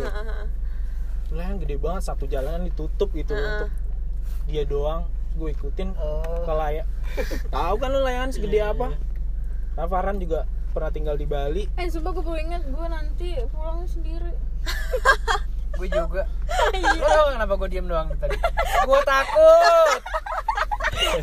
layangan gede banget satu jalanan ditutup gitu Heeh. untuk dia doang. Gue ikutin Oh. ke layak tahu kan lu layangan segede Iya, apa? Rafaran juga pernah tinggal di Bali. Eh sumpah gue baru inget gue nanti pulang sendiri. Gue juga. Lo tau gak kenapa gue diem doang tadi? Gue takut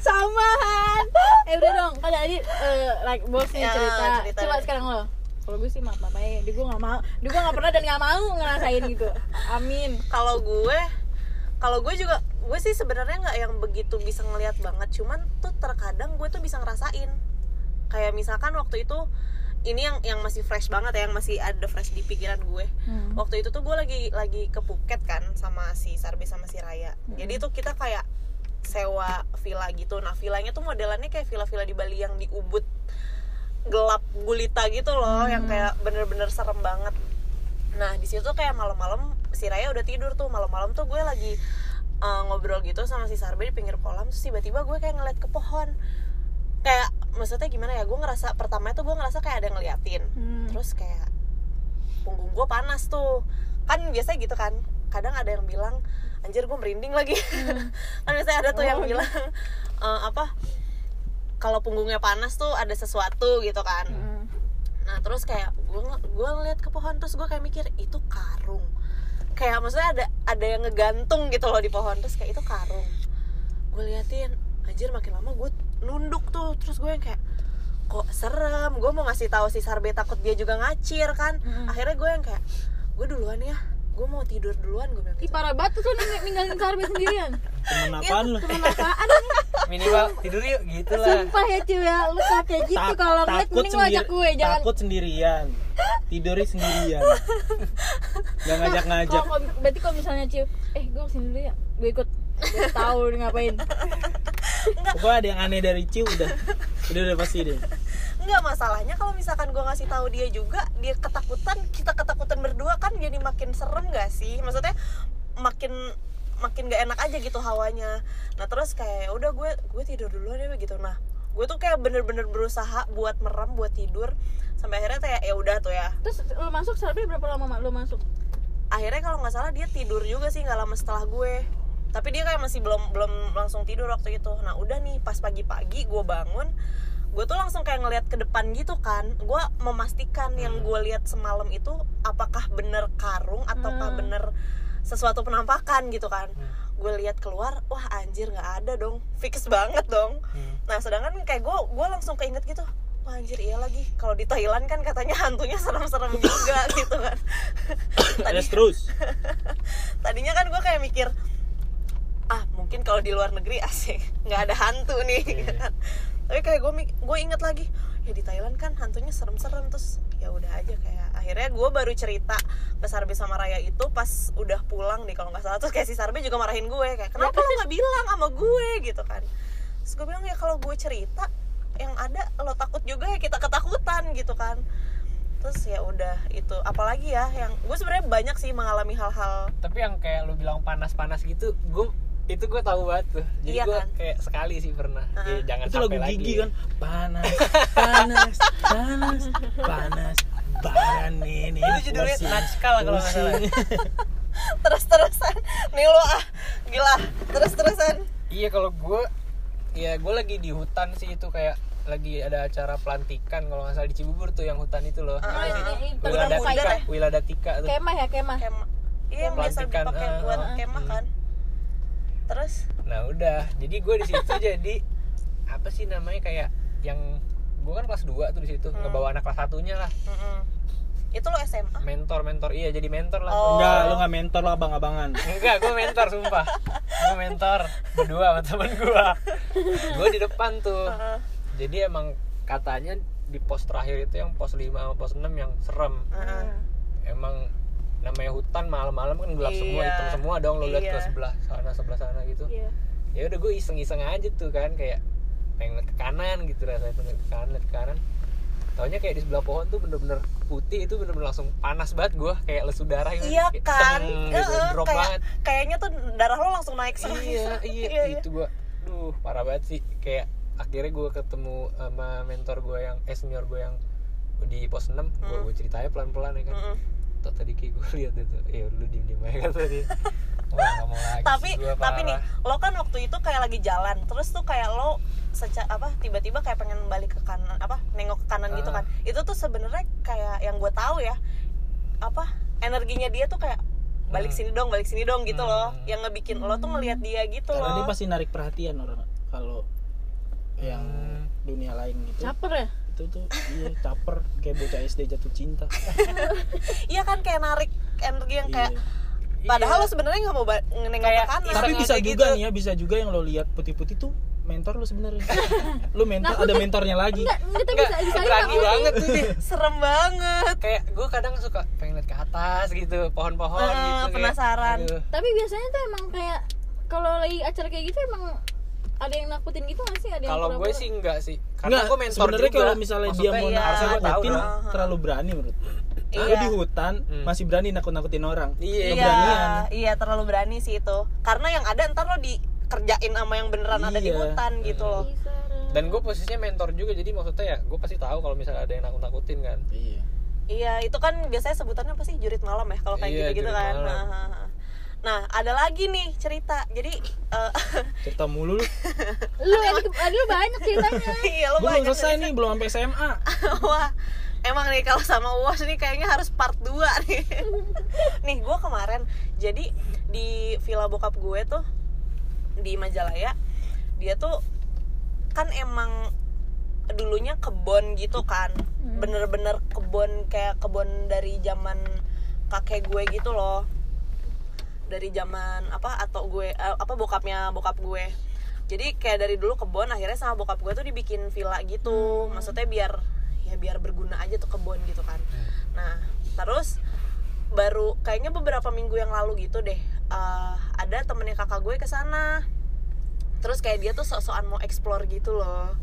samaan. Eh udah dong. Kan tadi eh, like bos nih Ya, cerita. cerita. coba sekarang lo. Kalau gue sih maaf maaf aja. Di gue nggak mau. Di gue nggak pernah dan nggak mau ngerasain gitu. Amin. Kalau gue kalau gue juga gue sih sebenarnya nggak yang begitu bisa ngelihat banget. Cuman tuh terkadang gue tuh bisa ngerasain. Kayak misalkan waktu itu ini yang yang masih fresh banget ya yang masih ada fresh di pikiran gue. Hmm. waktu itu tuh gue lagi lagi ke Phuket kan sama si Sarbe sama si Raya. Jadi tuh kita kayak sewa villa gitu. Nah villanya tuh modelannya kayak villa-villa di Bali yang di Ubud gelap gulita gitu loh yang kayak bener-bener serem banget. Nah di situ tuh kayak malam-malam si Raya udah tidur tuh. Malam-malam tuh gue lagi uh, ngobrol gitu sama si Sarbe di pinggir kolam terus tiba-tiba gue kayak ngeliat ke pohon. Kayak maksudnya gimana ya gue ngerasa pertama itu gue ngerasa kayak ada yang ngeliatin. Hmm. terus kayak punggung gue panas tuh. Kan biasanya gitu kan kadang ada yang bilang anjir gue merinding lagi. Kan biasanya ada tuh yang Oh, bilang eh, apa kalau punggungnya panas tuh ada sesuatu gitu kan. Hmm. nah terus kayak gue gue ngeliat ke pohon terus gue kayak mikir itu karung. Kayak maksudnya ada ada yang ngegantung gitu loh di pohon terus kayak itu karung. Gue liatin anjir makin lama gue nunduk tuh. Terus gue yang kayak kok serem gue mau ngasih tahu si Sarbe takut dia juga ngacir kan. Mm-mm. akhirnya gue yang kayak gue duluan ya gue mau tidur duluan gue bilang Ih gitu. parah banget tuh ning- ninggalin Sarbe sendirian. Temen apaan lu? Temen apaan? Minimal tidur yuk gitu lah. Sumpah ya cuy ya. Lu kalau kayak gitu kalau ngeliat takut mending lu ajak sendiri- gue Jangan. takut sendirian. Tidurnya sendirian. Nggak ngajak ngajak kalau- Berarti kalau misalnya Ciu Eh gue ke sini dulu ya Gue ikut. Gue tahu ngapain pokoknya ada yang aneh dari Ciu udah. Udah udah pasti deh Enggak masalahnya kalau misalkan gue ngasih tahu dia juga dia ketakutan kita ketakutan berdua kan jadi makin serem gak sih? Maksudnya makin makin gak enak aja gitu hawanya. Nah terus kayak "Ya udah gue gue tidur duluan ya gitu. Nah gue tuh kayak bener-bener berusaha buat merem buat tidur sampai akhirnya kayak ya udah tuh ya. Terus lu masuk Sarbe berapa lama Mak, lu masuk? akhirnya kalau nggak salah dia tidur juga sih nggak lama setelah gue tapi dia kayak masih belum belum langsung tidur waktu itu. Nah udah nih pas pagi-pagi gue bangun gue tuh langsung kayak ngeliat ke depan gitu kan. Gue memastikan yang gue lihat semalam itu apakah bener karung ataukah Hmm. bener sesuatu penampakan gitu kan. Gue lihat keluar wah anjir nggak ada dong. Fix banget dong. Hmm. nah sedangkan kayak gue gue langsung keinget gitu wah anjir iya lagi. Kalau di Thailand kan katanya hantunya serem-serem juga gitu kan. Ada terus tadinya kan gue kayak mikir mungkin kalau di luar negeri asik nggak ada hantu nih gitu kan. tapi kayak gue gue inget lagi ya di Thailand kan hantunya serem-serem terus ya udah aja kayak akhirnya gue baru cerita ke Sarbe sama Raya itu pas udah pulang nih kalau nggak salah. Terus kayak si Sarbe juga marahin gue kayak kenapa lo nggak bilang sama gue? Gitu kan. Terus gue bilang ya kalau gue cerita yang ada lo takut juga ya kita ketakutan gitu kan. Terus ya udah itu. Apalagi ya yang gue sebenarnya banyak sih mengalami hal-hal tapi yang kayak lu bilang panas-panas gitu gue itu gue tahu banget tuh. Jadi Iya gue kan? kayak sekali sih pernah. Ya, jangan itu sampai lagu lagi. gigi kan? Panas panas panas panas. Baran ini Itu judulnya Natskal kalau nggak salah. pusing. terus-terusan. Nih lo ah. Gila. Terus-terusan. Iya kalau gue ya gue lagi di hutan sih itu kayak lagi ada acara pelantikan kalau nggak salah di Cibubur tuh yang hutan itu loh. Oh, Ah, ini, ah. ini muda Wiladatika deh. Wiladatika tuh. Kemah ya kemah? Kemah iya yang biasa Pelantikan, dipakai eh, buat eh. kemah kan terus? Nah udah. Jadi gue di situ jadi apa sih namanya kayak yang gue kan kelas 2 tuh di situ Hmm. ngebawa anak kelas satunya lah. Mm-mm. itu lo SMA mentor mentor. Iya jadi mentor lah. Oh. enggak lu nggak mentor lo abang-abangan. Enggak, gue mentor sumpah. Gue mentor berdua sama temen gue Gue di depan tuh. Heeh. Jadi emang katanya di pos terakhir itu yang pos 5 sama pos 6 yang serem. Heeh. Emang namanya hutan malam-malam kan gelap semua Iya. hitam semua dong lo lihat Iya. ke sebelah sana sebelah sana gitu Iya. ya udah gue iseng-iseng aja tuh kan kayak pengen ke kanan gitu rasanya pengen ke kanan ke kanan taunya kayak di sebelah pohon tuh bener-bener putih itu bener-bener langsung panas banget gue kayak lesu darah gitu. iya Kayak kan teng gitu, drop kayak banget kayaknya tuh darah lo langsung naik semua iya, iya, iya, iya. itu gua duh parah banget sih kayak akhirnya gua ketemu sama mentor gua yang eh senior gua yang di pos 6 gua, Hmm. gua ceritanya pelan-pelan ya kan Mm-mm. Tuh, tadi kayak gua lihat itu ya lu diem diem aja kata dia wah nggak mau lagi tapi gua, tapi nih lo kan waktu itu kayak lagi jalan terus tuh kayak lo seca apa tiba-tiba kayak pengen balik ke kanan apa nengok ke kanan gitu Ah. kan itu tuh sebenarnya kayak yang gue tahu ya apa energinya dia tuh kayak balik Hmm. sini dong balik sini dong gitu loh Hmm. yang ngebikin lo tuh ngelihat dia gitu karena loh dia pasti narik perhatian orang kalau yang Hmm. dunia lain gitu caper ya itu tuh iya caper kayak bocah SD jatuh cinta iya kan kayak narik energi yang kayak Iya. padahal Iya. lo sebenarnya nggak mau ba- nengok Kayak ke kanan tapi bisa juga gitu. nih ya bisa juga yang lo lihat putih-putih tuh mentor lo sebenarnya lo mentor Nah, ada mentornya lagi enggak kita Enggak, bisa bisa berani banget tuh dia serem banget kayak gue kadang suka pengen lihat ke atas gitu pohon-pohon Eh, gitu kayak, penasaran. aduh. tapi biasanya tuh emang kayak kalau lagi acara kayak gitu emang ada yang nakutin gitu nggak sih ada yang kalau gue sih enggak sih karena Enggak, gue mentor sebenarnya juga kalau misalnya dia mau iya, tahu nakutin dong terlalu berani menurut gue. Iya. Di hutan Hmm. masih berani nakut-nakutin orang. Iya. Iya, Keberanian. iya terlalu berani sih itu. Karena yang ada ntar lo dikerjain sama yang beneran ada di Iya. hutan gitu loh. Serem. dan gue posisinya mentor juga jadi maksudnya ya gue pasti tahu kalau misalnya ada yang nakut nakutin kan Iya. Iya, itu kan biasanya sebutannya apa sih jurit malam ya kalau kayak Iya, gitu-gitu jurit kan. malam. Nah, nah, ada lagi nih cerita. Jadi eh, Cerita mulu lu. lu lu banyak ceritanya iya Gue belum selesai nih, belum sampai SMA. Wah, emang nih kalau sama UAS nih kayaknya harus part 2 nih. nih, gue kemarin jadi di villa bokap gue tuh di Majalaya, dia tuh kan emang dulunya kebon gitu kan. Bener-bener kebon kayak kebon dari zaman kakek gue gitu loh. Dari zaman apa atau gue eh, apa bokapnya bokap gue. Jadi kayak dari dulu kebon akhirnya sama bokap gue tuh dibikin villa gitu. Maksudnya biar ya biar berguna aja tuh kebun gitu kan. Nah, terus baru kayaknya beberapa minggu yang lalu gitu deh eh, ada temennya kakak gue ke sana terus kayak dia tuh sok-sokan mau explore gitu loh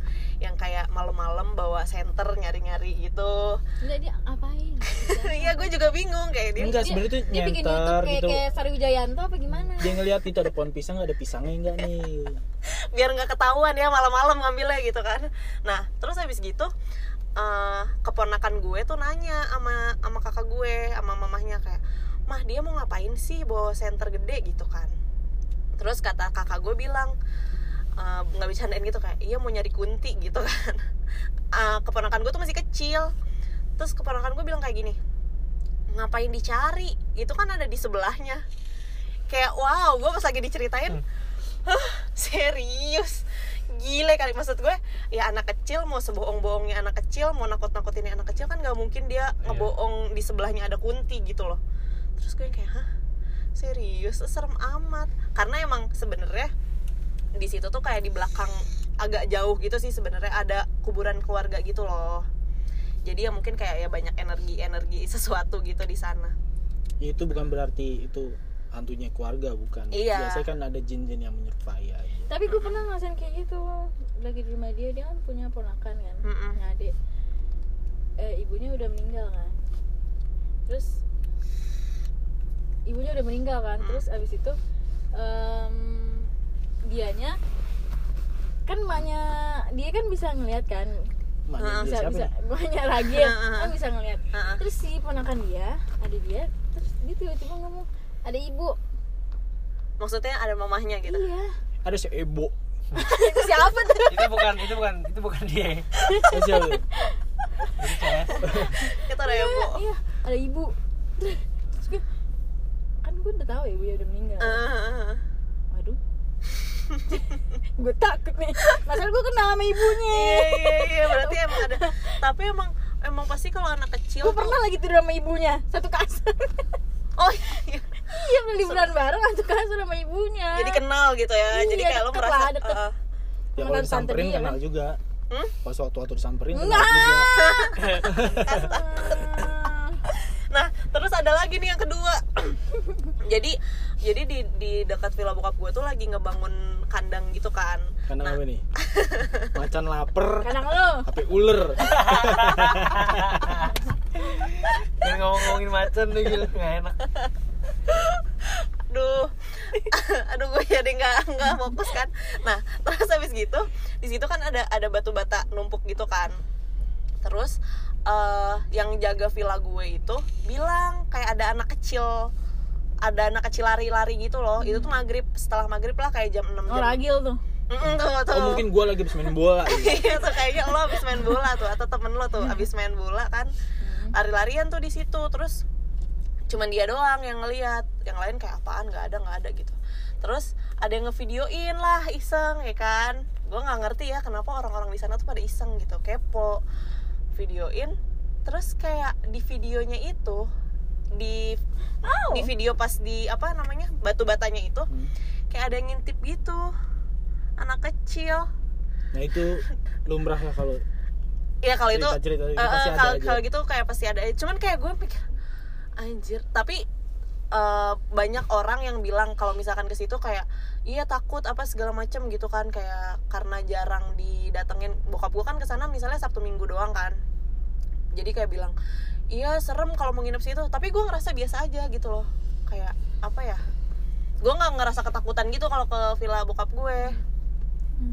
yang kayak malam-malam bawa senter nyari-nyari gitu. Enggak dia apain iya gue juga bingung kayak dia Enggak, sebenarnya tuh dia bikin nyenter YouTube kayak gitu. kayak Sari Wijayanto apa gimana? Dia ngeliat itu ada pohon pisang, ada pisangnya enggak nih. biar nggak ketahuan ya malam-malam ngambilnya gitu kan. Nah terus habis gitu eh, keponakan gue tuh nanya sama sama kakak gue sama mamahnya kayak mah dia mau ngapain sih bawa senter gede? gitu kan. Terus kata kakak gue bilang eh, nggak bisa gitu kayak iya mau nyari kunti gitu kan. Eh, keponakan gue tuh masih kecil. Terus keponakan gue bilang kayak gini ngapain dicari? Itu kan ada di sebelahnya. Kayak wow gue pas lagi diceritain Hah, serius? Gile kali. Maksud gue ya anak kecil mau sebohong-bohongnya anak kecil mau nakut-nakutinnya anak kecil kan nggak mungkin dia Iya. ngebohong di sebelahnya ada kunti gitu loh. Terus gue kayak hah? Serius? Serem amat. Karena emang sebenarnya di situ tuh kayak di belakang agak jauh gitu sih sebenarnya ada kuburan keluarga gitu loh. Jadi ya mungkin kayak ya banyak energi energi sesuatu gitu di sana. Ya, itu bukan berarti itu hantunya keluarga bukan. Iya. biasanya kan ada jin-jin yang menyerupai aja tapi gue pernah ngerasain kayak gitu lagi di rumah dia dia kan punya ponakan kan Mm-mm. punya adik. Eh ibunya udah meninggal kan. Terus ibunya udah meninggal kan terus abis itu em, dianya kan emaknya dia kan bisa ngeliat kan? Maknya bisa siapa bisa emaknya Ragil Heeh. kan bisa ngeliat. Heeh. terus si ponakan dia ada dia terus dia tiba-tiba ngomong ada ibu. Maksudnya ada mamahnya gitu? Iya. Ada si Ebo itu siapa tuh? Itu bukan itu bukan itu bukan dia. Siapa? itu CS kita ada ya bu iya ada ibu. Terus gue kan gue udah tahu ibunya udah meninggal. Eh, waduh gue takut nih. Masalah gue kenal sama ibunya. Iya iya iya. Berarti emang ada. Tapi emang emang pasti kalau anak kecil gue tuh- pernah lagi tidur sama ibunya. Satu kasur. Oh iya. Iya beli bulan bareng satu kasur sama ibunya. Jadi kenal gitu ya. Iya, jadi kayak lo merasa lah, deket. eh, ya kalau disamperin dia, kenal kan? juga. Hmm? pas waktu waktu disamperin kenal enggak juga. Ah. nah terus ada lagi nih yang kedua jadi jadi di di dekat villa bokap gue tuh lagi ngebangun kandang gitu kan. Karena nah. apa nih macan lapar kadang lo tapi ular. Yang ngomong-ngomongin macan tuh gitu nggak enak. Aduh. Aduh gue jadi nggak nggak fokus kan. Nah terus habis gitu di situ kan ada ada batu bata numpuk gitu kan. Terus eh, yang jaga villa gue itu bilang kayak ada anak kecil ada anak kecil lari-lari gitu loh. Itu tuh maghrib setelah maghrib lah kayak jam 6 oh jam ragil tuh? Mm-mm, tuh, tuh. oh mungkin gue lagi habis main bola Iya. Tuh kayaknya lo abis main bola tuh atau temen lo tuh abis main bola kan. Lari-larian tuh di situ terus cuman dia doang yang ngeliat. Yang lain kayak apaan nggak ada nggak ada gitu. Terus ada yang ngevideoin lah iseng ya kan. Gue nggak ngerti ya kenapa orang-orang di sana tuh pada iseng gitu kepo videoin terus kayak di videonya itu di di video pas di apa namanya batu batanya itu Hmm. kayak ada yang ngintip gitu anak kecil nah itu lumrah lah kalau Iya kalau itu ada kalau kalau gitu kayak pasti ada. Cuman kayak gue pikir anjir, tapi eh, banyak orang yang bilang kalau misalkan ke situ kayak iya takut apa segala macem gitu kan kayak karena jarang didatengin bokap gue kan ke sana misalnya Sabtu Minggu doang kan. Jadi kayak bilang iya serem kalau mau nginep situ, tapi gue ngerasa biasa aja gitu loh. Kayak apa ya? Gue nggak ngerasa ketakutan gitu kalau ke villa bokap gue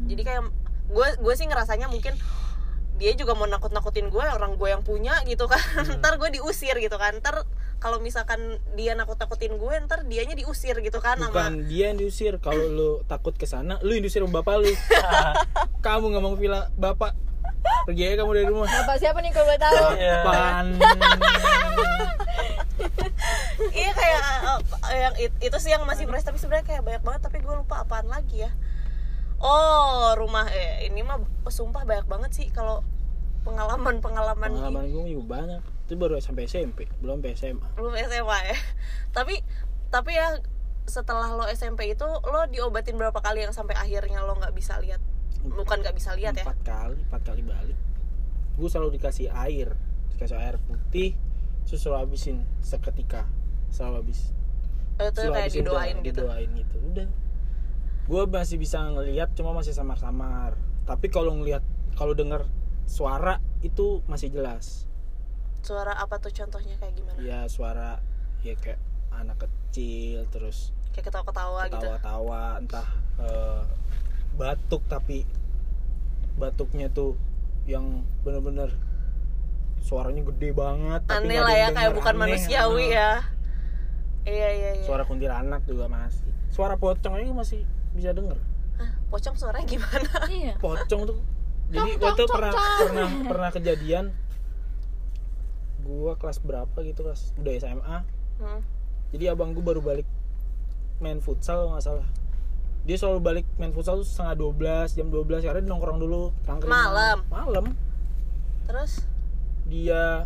jadi kayak gue gue sih ngerasanya mungkin dia juga mau nakut nakutin gue orang gue yang punya gitu kan. Ntar gue diusir gitu kan. Ntar kalau misalkan dia nakut nakutin gue ntar dianya diusir gitu kan. Sama bukan dia yang diusir. Kalau lu takut ke sana lu yang diusir sama bapak lu. Kamu nggak mau villa bapak. Pergi aja kamu dari rumah. Bapak siapa nih kalau gue tahu? Iya. pan iya kayak eh, yang it- itu sih yang masih fresh tapi sebenarnya kayak banyak banget tapi gue lupa apaan lagi ya. Oh rumah eh ini mah sumpah banyak banget sih kalau pengalaman pengalaman pengalaman gue juga banyak. Itu baru sampai SMP belum SMA belum SMA ya. Tapi tapi ya setelah lo SMP itu lo diobatin berapa kali yang sampai akhirnya lo nggak bisa lihat? Bukan nggak bisa lihat ya? Empat kali empat kali balik. Gue selalu dikasih air dikasih air putih terus selalu habisin seketika selalu habis. Itu Selalu kayak habisin didoain gitu? didoain gitu. Udah. Gue masih bisa ngelihat cuma masih samar-samar. Tapi kalau ngelihat kalau dengar suara itu masih jelas. Suara apa tuh contohnya? Kayak gimana? Ya suara ya kayak anak kecil terus kayak ketawa-ketawa gitu. tawa-tawa entah eh, batuk tapi batuknya tuh yang bener-bener suaranya gede banget tapi aneh lah ya kayak bukan aneh. manusiawi ya. Iya iya iya. Suara kuntilanak juga masih suara pocong aja masih bisa denger. Hah, pocong suaranya gimana? Iya. Pocong tuh jadi Cong, waktu cong, pernah cong. pernah pernah kejadian gua kelas berapa gitu kelas udah SMA Hmm. jadi abang gua baru balik main futsal nggak salah dia selalu balik main futsal tuh setengah 12 jam 12 karena dia nongkrong dulu tangkring Malam? malam terus dia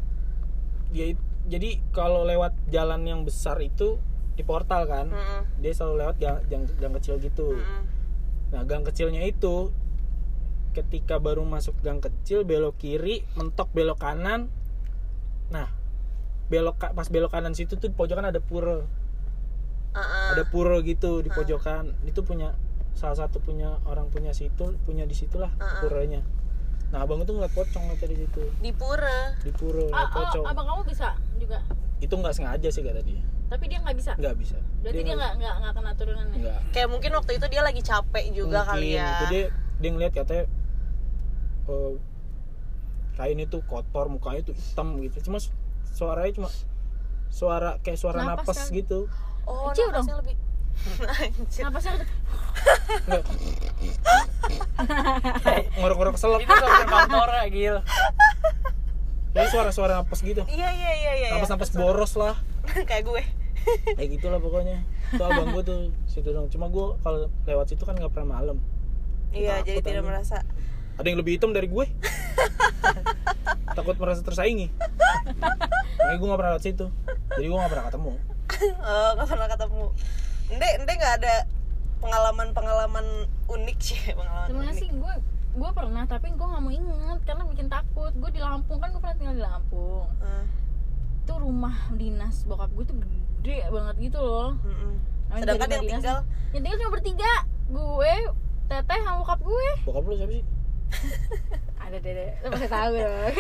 dia jadi kalau lewat jalan yang besar itu di portal kan Mm-mm. dia selalu lewat gang, gang, gang kecil gitu Mm-mm. nah gang kecilnya itu ketika baru masuk gang kecil belok kiri mentok belok kanan. Nah belok pas belok kanan situ tuh di pojokan ada pura. Uh-uh. ada pura gitu di pojokan. Itu punya salah satu punya orang punya situ punya di situlah Ah, ah. puranya. Nah abang itu ngeliat pocong ngeliat dari situ. Di pura. Di pura oh, pocong. abang kamu bisa juga? Itu nggak sengaja sih kata dia. Tapi dia nggak bisa? Nggak bisa. Berarti dia nggak nggak nggak kena turunan ya? Nggak. Kayak mungkin waktu itu dia lagi capek juga Mungkin. kali ya. Itu dia dia ngeliat katanya eh, kain itu kotor mukanya itu hitam gitu. Cuma su- suaranya cuma suara kayak suara Napas napas, kan? gitu. Oh Kecil dong. napasnya lebih Anjir. sih nggak. Ngorok-ngorok keselak itu suara kantor ya gil kayak suara-suara napas gitu. Iya iya iya iya napas-napas boros lah. Kayak gue. Kayak gitulah pokoknya. Itu abang gue tuh situ dong cuma gue kalau lewat situ kan nggak pernah malam. Iya jadi tidak merasa ada yang lebih hitam dari gue? Takut merasa tersaingi? Makanya gue nggak pernah lewat situ. Jadi gue nggak pernah ketemu. Oh nggak pernah ketemu. Ende ende nggak ada pengalaman pengalaman unik sih pengalaman sebenarnya unik. sih gue gue pernah tapi gue nggak mau inget karena bikin takut. Gue di Lampung kan gue pernah tinggal di Lampung. Hmm, itu rumah dinas bokap gue tuh gede banget gitu loh. Namanya sedangkan yang dinas. tinggal? yang tinggal cuma bertiga gue teteh sama bokap gue. Bokap lu siapa sih ada dede. Lo pasti tahu dong.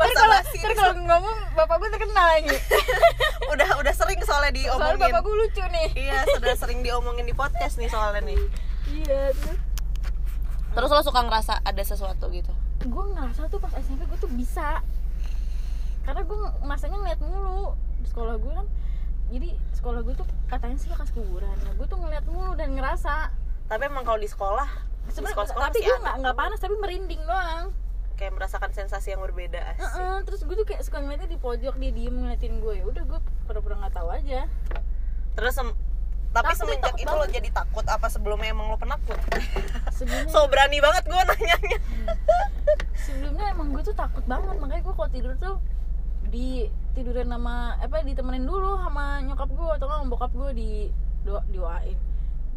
Basa kalau ntar kalau ngomong bapak gue terkenal lagi. Udah udah sering soalnya soalnya diomongin. bapak gue lucu nih. Iya sudah sering diomongin di podcast nih soalnya nih. Iya terus? Terus lo suka ngerasa ada sesuatu gitu? Gue ngerasa tuh pas SMP gue tuh bisa. Karena gue ngerasanya ngeliat mulu. Di sekolah gue kan jadi sekolah gue tuh katanya sih bekas kuburan. Nah gue tuh ngeliat mulu dan ngerasa. Tapi emang kalau di sekolah Sebenarnya- tapi gue nggak nggak panas tapi merinding doang. Kayak merasakan sensasi yang berbeda asik. Heeh, terus gue tuh kayak suka ngeliatnya di pojok dia diem ngeliatin gue ya udah gue pura-pura nggak tahu aja. Terus sem- tapi Takut, semenjak itu lo jadi takut apa sebelumnya emang lo penakut? Sebelumnya so berani banget gue nanyanya. Sebelumnya emang gue tuh takut banget makanya gue kalau tidur tuh di tiduran sama apa ditemenin dulu sama nyokap gue atau sama bokap gue di doa doain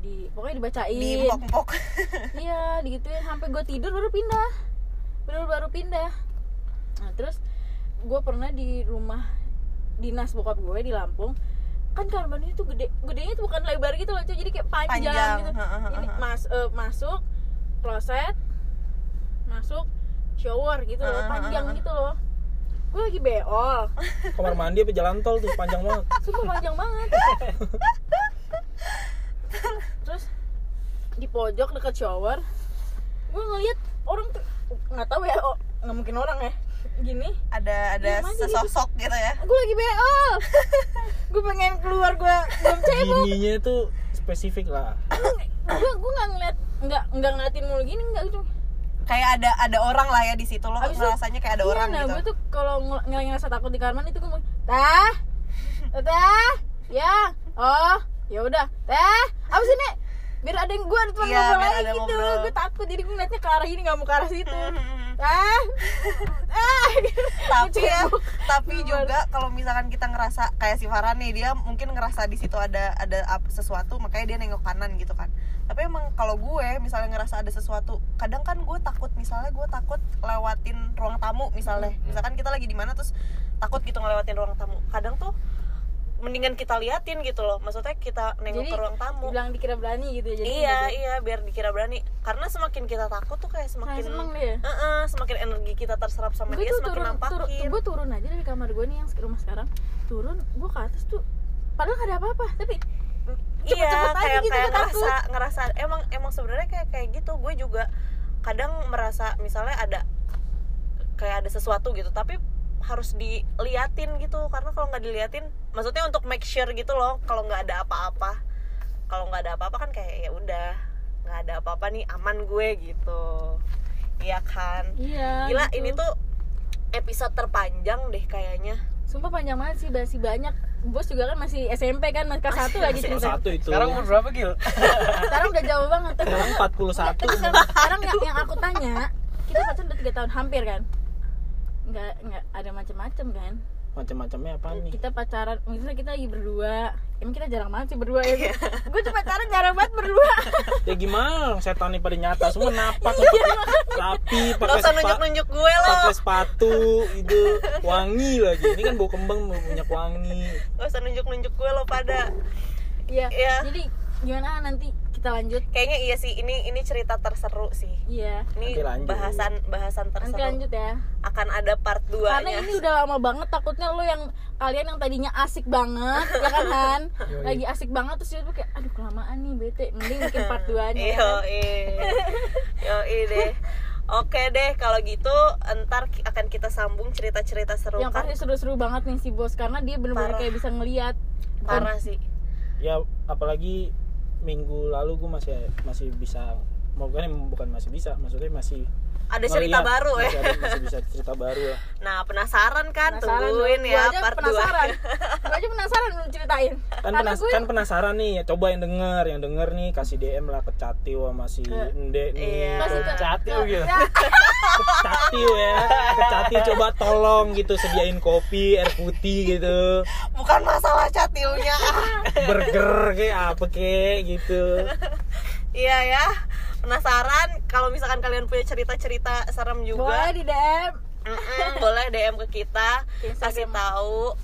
di pokoknya dibacain. Di empok-empok iya digituin sampai gue tidur baru pindah. Baru baru pindah. Nah terus gue pernah di rumah dinas bokap gue di Lampung. Kan mandi itu gede gedenya tuh bukan lebar gitu loh cuy jadi kayak panjang, Panjang, gitu. Ini mas eh, masuk kloset masuk shower gitu loh. Panjang gitu loh. Gue lagi beol. Kamar mandi apa jalan tol tuh? Panjang banget. Sumpah panjang banget di pojok deket shower. Gue ngeliat orang tuh nggak tahu ya oh, nggak mungkin orang ya gini. Ada ada aja sesosok gitu ya. Gue lagi beol gue pengen keluar gue belum cebok. Gininya tuh spesifik lah. Gue gue nggak ngeliat nggak nggak ngeliatin mulu gini nggak gitu kayak ada ada orang lah ya di situ lo Abis itu- rasanya kayak ada Iya, orang nah gitu. gue tuh kalau ng- ng- ngerasa takut di kamar mandi tuh gue mau tah tah ya oh ya udah teh apa sih nek biar ada yang gue ada teman Iya, ngobrol lagi gitu. gue takut jadi gue ngeliatnya ke arah ini nggak mau ke arah situ. Hmm. ah. Ah. Tapi ya tapi juga kalau misalkan kita ngerasa kayak si Farhan nih dia mungkin ngerasa di situ ada ada sesuatu makanya dia nengok kanan gitu kan. Tapi emang kalau gue misalnya ngerasa ada sesuatu kadang kan gue takut misalnya gue takut lewatin ruang tamu misalnya. Misalkan kita lagi di mana terus takut gitu ngelewatin ruang tamu. Kadang tuh mendingan kita liatin gitu loh. Maksudnya kita nengok jadi ke ruang tamu. bilang dikira berani gitu ya jadi iya iya biar dikira berani. Karena semakin kita takut tuh kayak Semakin semakin seneng dia. Heeh, semakin energi kita terserap sama gue dia semakin turun, nampakin turun gue turun aja dari kamar gue nih yang rumah sekarang. Turun gue ke atas tuh padahal gak ada apa-apa tapi iya cepet-cepet aja kayak gitu, kayak gue takut. ngerasa ngerasa emang emang sebenarnya kayak kayak gitu. Gue juga kadang merasa misalnya ada kayak ada sesuatu gitu tapi harus diliatin gitu. Karena kalau nggak diliatin maksudnya untuk make sure gitu loh kalau nggak ada apa-apa. Kalau nggak ada apa-apa kan kayak ya udah nggak ada apa-apa nih aman gue gitu. Iya kan? Iya gila gitu. ini tuh episode terpanjang deh kayaknya. Sumpah panjang banget sih masih banyak. Bos juga kan masih SMP kan masih kelas satu lagi Kelas cerita satu itu. Sekarang umur berapa Gil? sekarang udah jauh banget. Sekarang 41 Terus sekarang, sekarang yang, yang aku tanya kita pacaran udah tiga tahun hampir kan nggak nggak ada macam-macam kan? Macam-macamnya apa nih? Kita pacaran misalnya kita lagi berdua. Emang kita jarang banget sih berdua ya. Iya. gue cuma pacaran jarang banget berdua. Ya gimana setan nih pada nyata semua napak rapi Gak pakai usah sepa- nunjuk-nunjuk gue loh pakai sepatu itu wangi lagi. Ini kan bau kembang mau minyak wangi. Gak usah nunjuk-nunjuk gue loh pada. Iya. Iya. jadi gimana nanti kita lanjut. Kayaknya iya sih, ini ini cerita terseru sih. Iya. Ini Nanti lanjut. bahasan bahasan nanti terseru. lanjut ya. Akan ada part 2 karena ini udah lama banget takutnya lo yang kalian yang tadinya asik banget ya kan Han? Lagi asik banget terus tiba kayak aduh kelamaan nih bete. Mending bikin part 2 nya Yo Yo deh. Oke deh, kalau gitu ntar ki- akan kita sambung cerita-cerita seru yang kan? pasti seru-seru banget nih si bos karena dia bener-bener Parah. kayak bisa ngeliat. Parah sih. Ya apalagi minggu lalu gue masih masih bisa mau kan bukan masih bisa maksudnya masih Ada cerita ngeliat, baru ya. Masih, ada- masih bisa cerita baru lah. Nah penasaran kan, Penasaran tungguin dong. ya Gua aja part 2 penasaran. Gue aja penasaran belum ceritain. Kan, karena penas- gue kan penasaran nih ya coba yang denger. Yang denger nih kasih DM lah ke Catiu sama si Ende nih. Iya. ke Catiu gitu. ya, ke Catiu ya. Ke Catiu coba tolong gitu sediain kopi air putih gitu. Bukan masalah catiunya burger kayak apa kayak gitu Iya ya Penasaran kalau misalkan kalian punya cerita-cerita serem juga. Boleh di DM Mm-mm, boleh DM ke kita Ke kasih tahu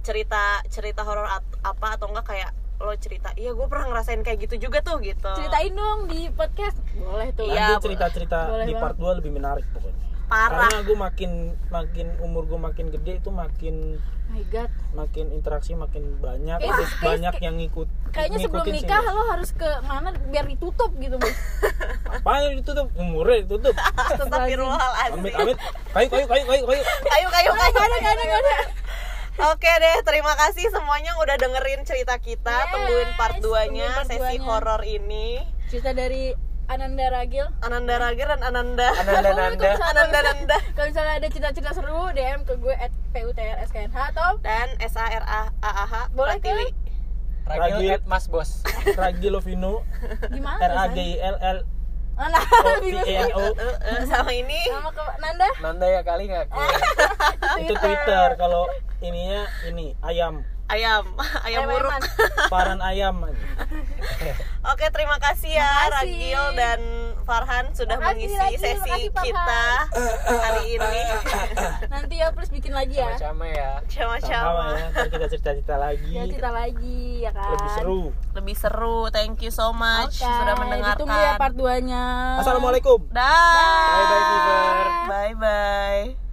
cerita cerita horor at- apa atau enggak kayak lo cerita iya gue pernah ngerasain kayak gitu juga tuh gitu. Ceritain dong di podcast. Boleh tuh. Iya, nanti cerita-cerita boleh di part 2 lebih menarik pokoknya. Parah. Karena gue makin makin umur gue makin gede itu makin my god. Makin interaksi makin banyak Kayak- terus kayak- banyak yang ngikut kayaknya sebelum nikah sih. lo harus ke mana biar ditutup gitu bos apa yang ditutup? Umurnya ditutup. Astagfirullahaladzim amit amit. Kayu kayu kayu kayu kayu. Kayu kayu kayu. Ada, gak ada. Oke deh, terima kasih semuanya udah dengerin cerita kita. Yes, Tungguin part 2-nya tungguin part sesi horor ini. cerita dari Ananda Ragil. Ananda Ragil dan Ananda. Ananda Nanda. Ananda Nanda. kalau misalnya ada cerita-cerita seru DM ke gue at PUTRSKNH atau dan S A R A A A H Boleh ke? Ragil Ragil. at Mas Bos. Ragi Lovino gimana R A G? I L L. Ah, nah, sama ini. Sama ke Nanda? Nanda ya kali nggak? Itu Twitter. Kalau ininya ini ayam ayam, ayam Ayam buruk. Paran ayam Oke, terima kasih ya Makasih. Ragil dan Farhan sudah Makasih, mengisi Ragil. sesi Makasih, kita hari ini. nanti ya please bikin lagi ya sama-sama ya sama Sama-sama. ya ntar kita cerita-cerita lagi ya cerita lagi ya kan lebih seru Lebih seru. Thank you so much Oke, sudah mendengarkan. ditunggu ya part 2 nya assalamualaikum Dah. bye bye Fever Bye bye.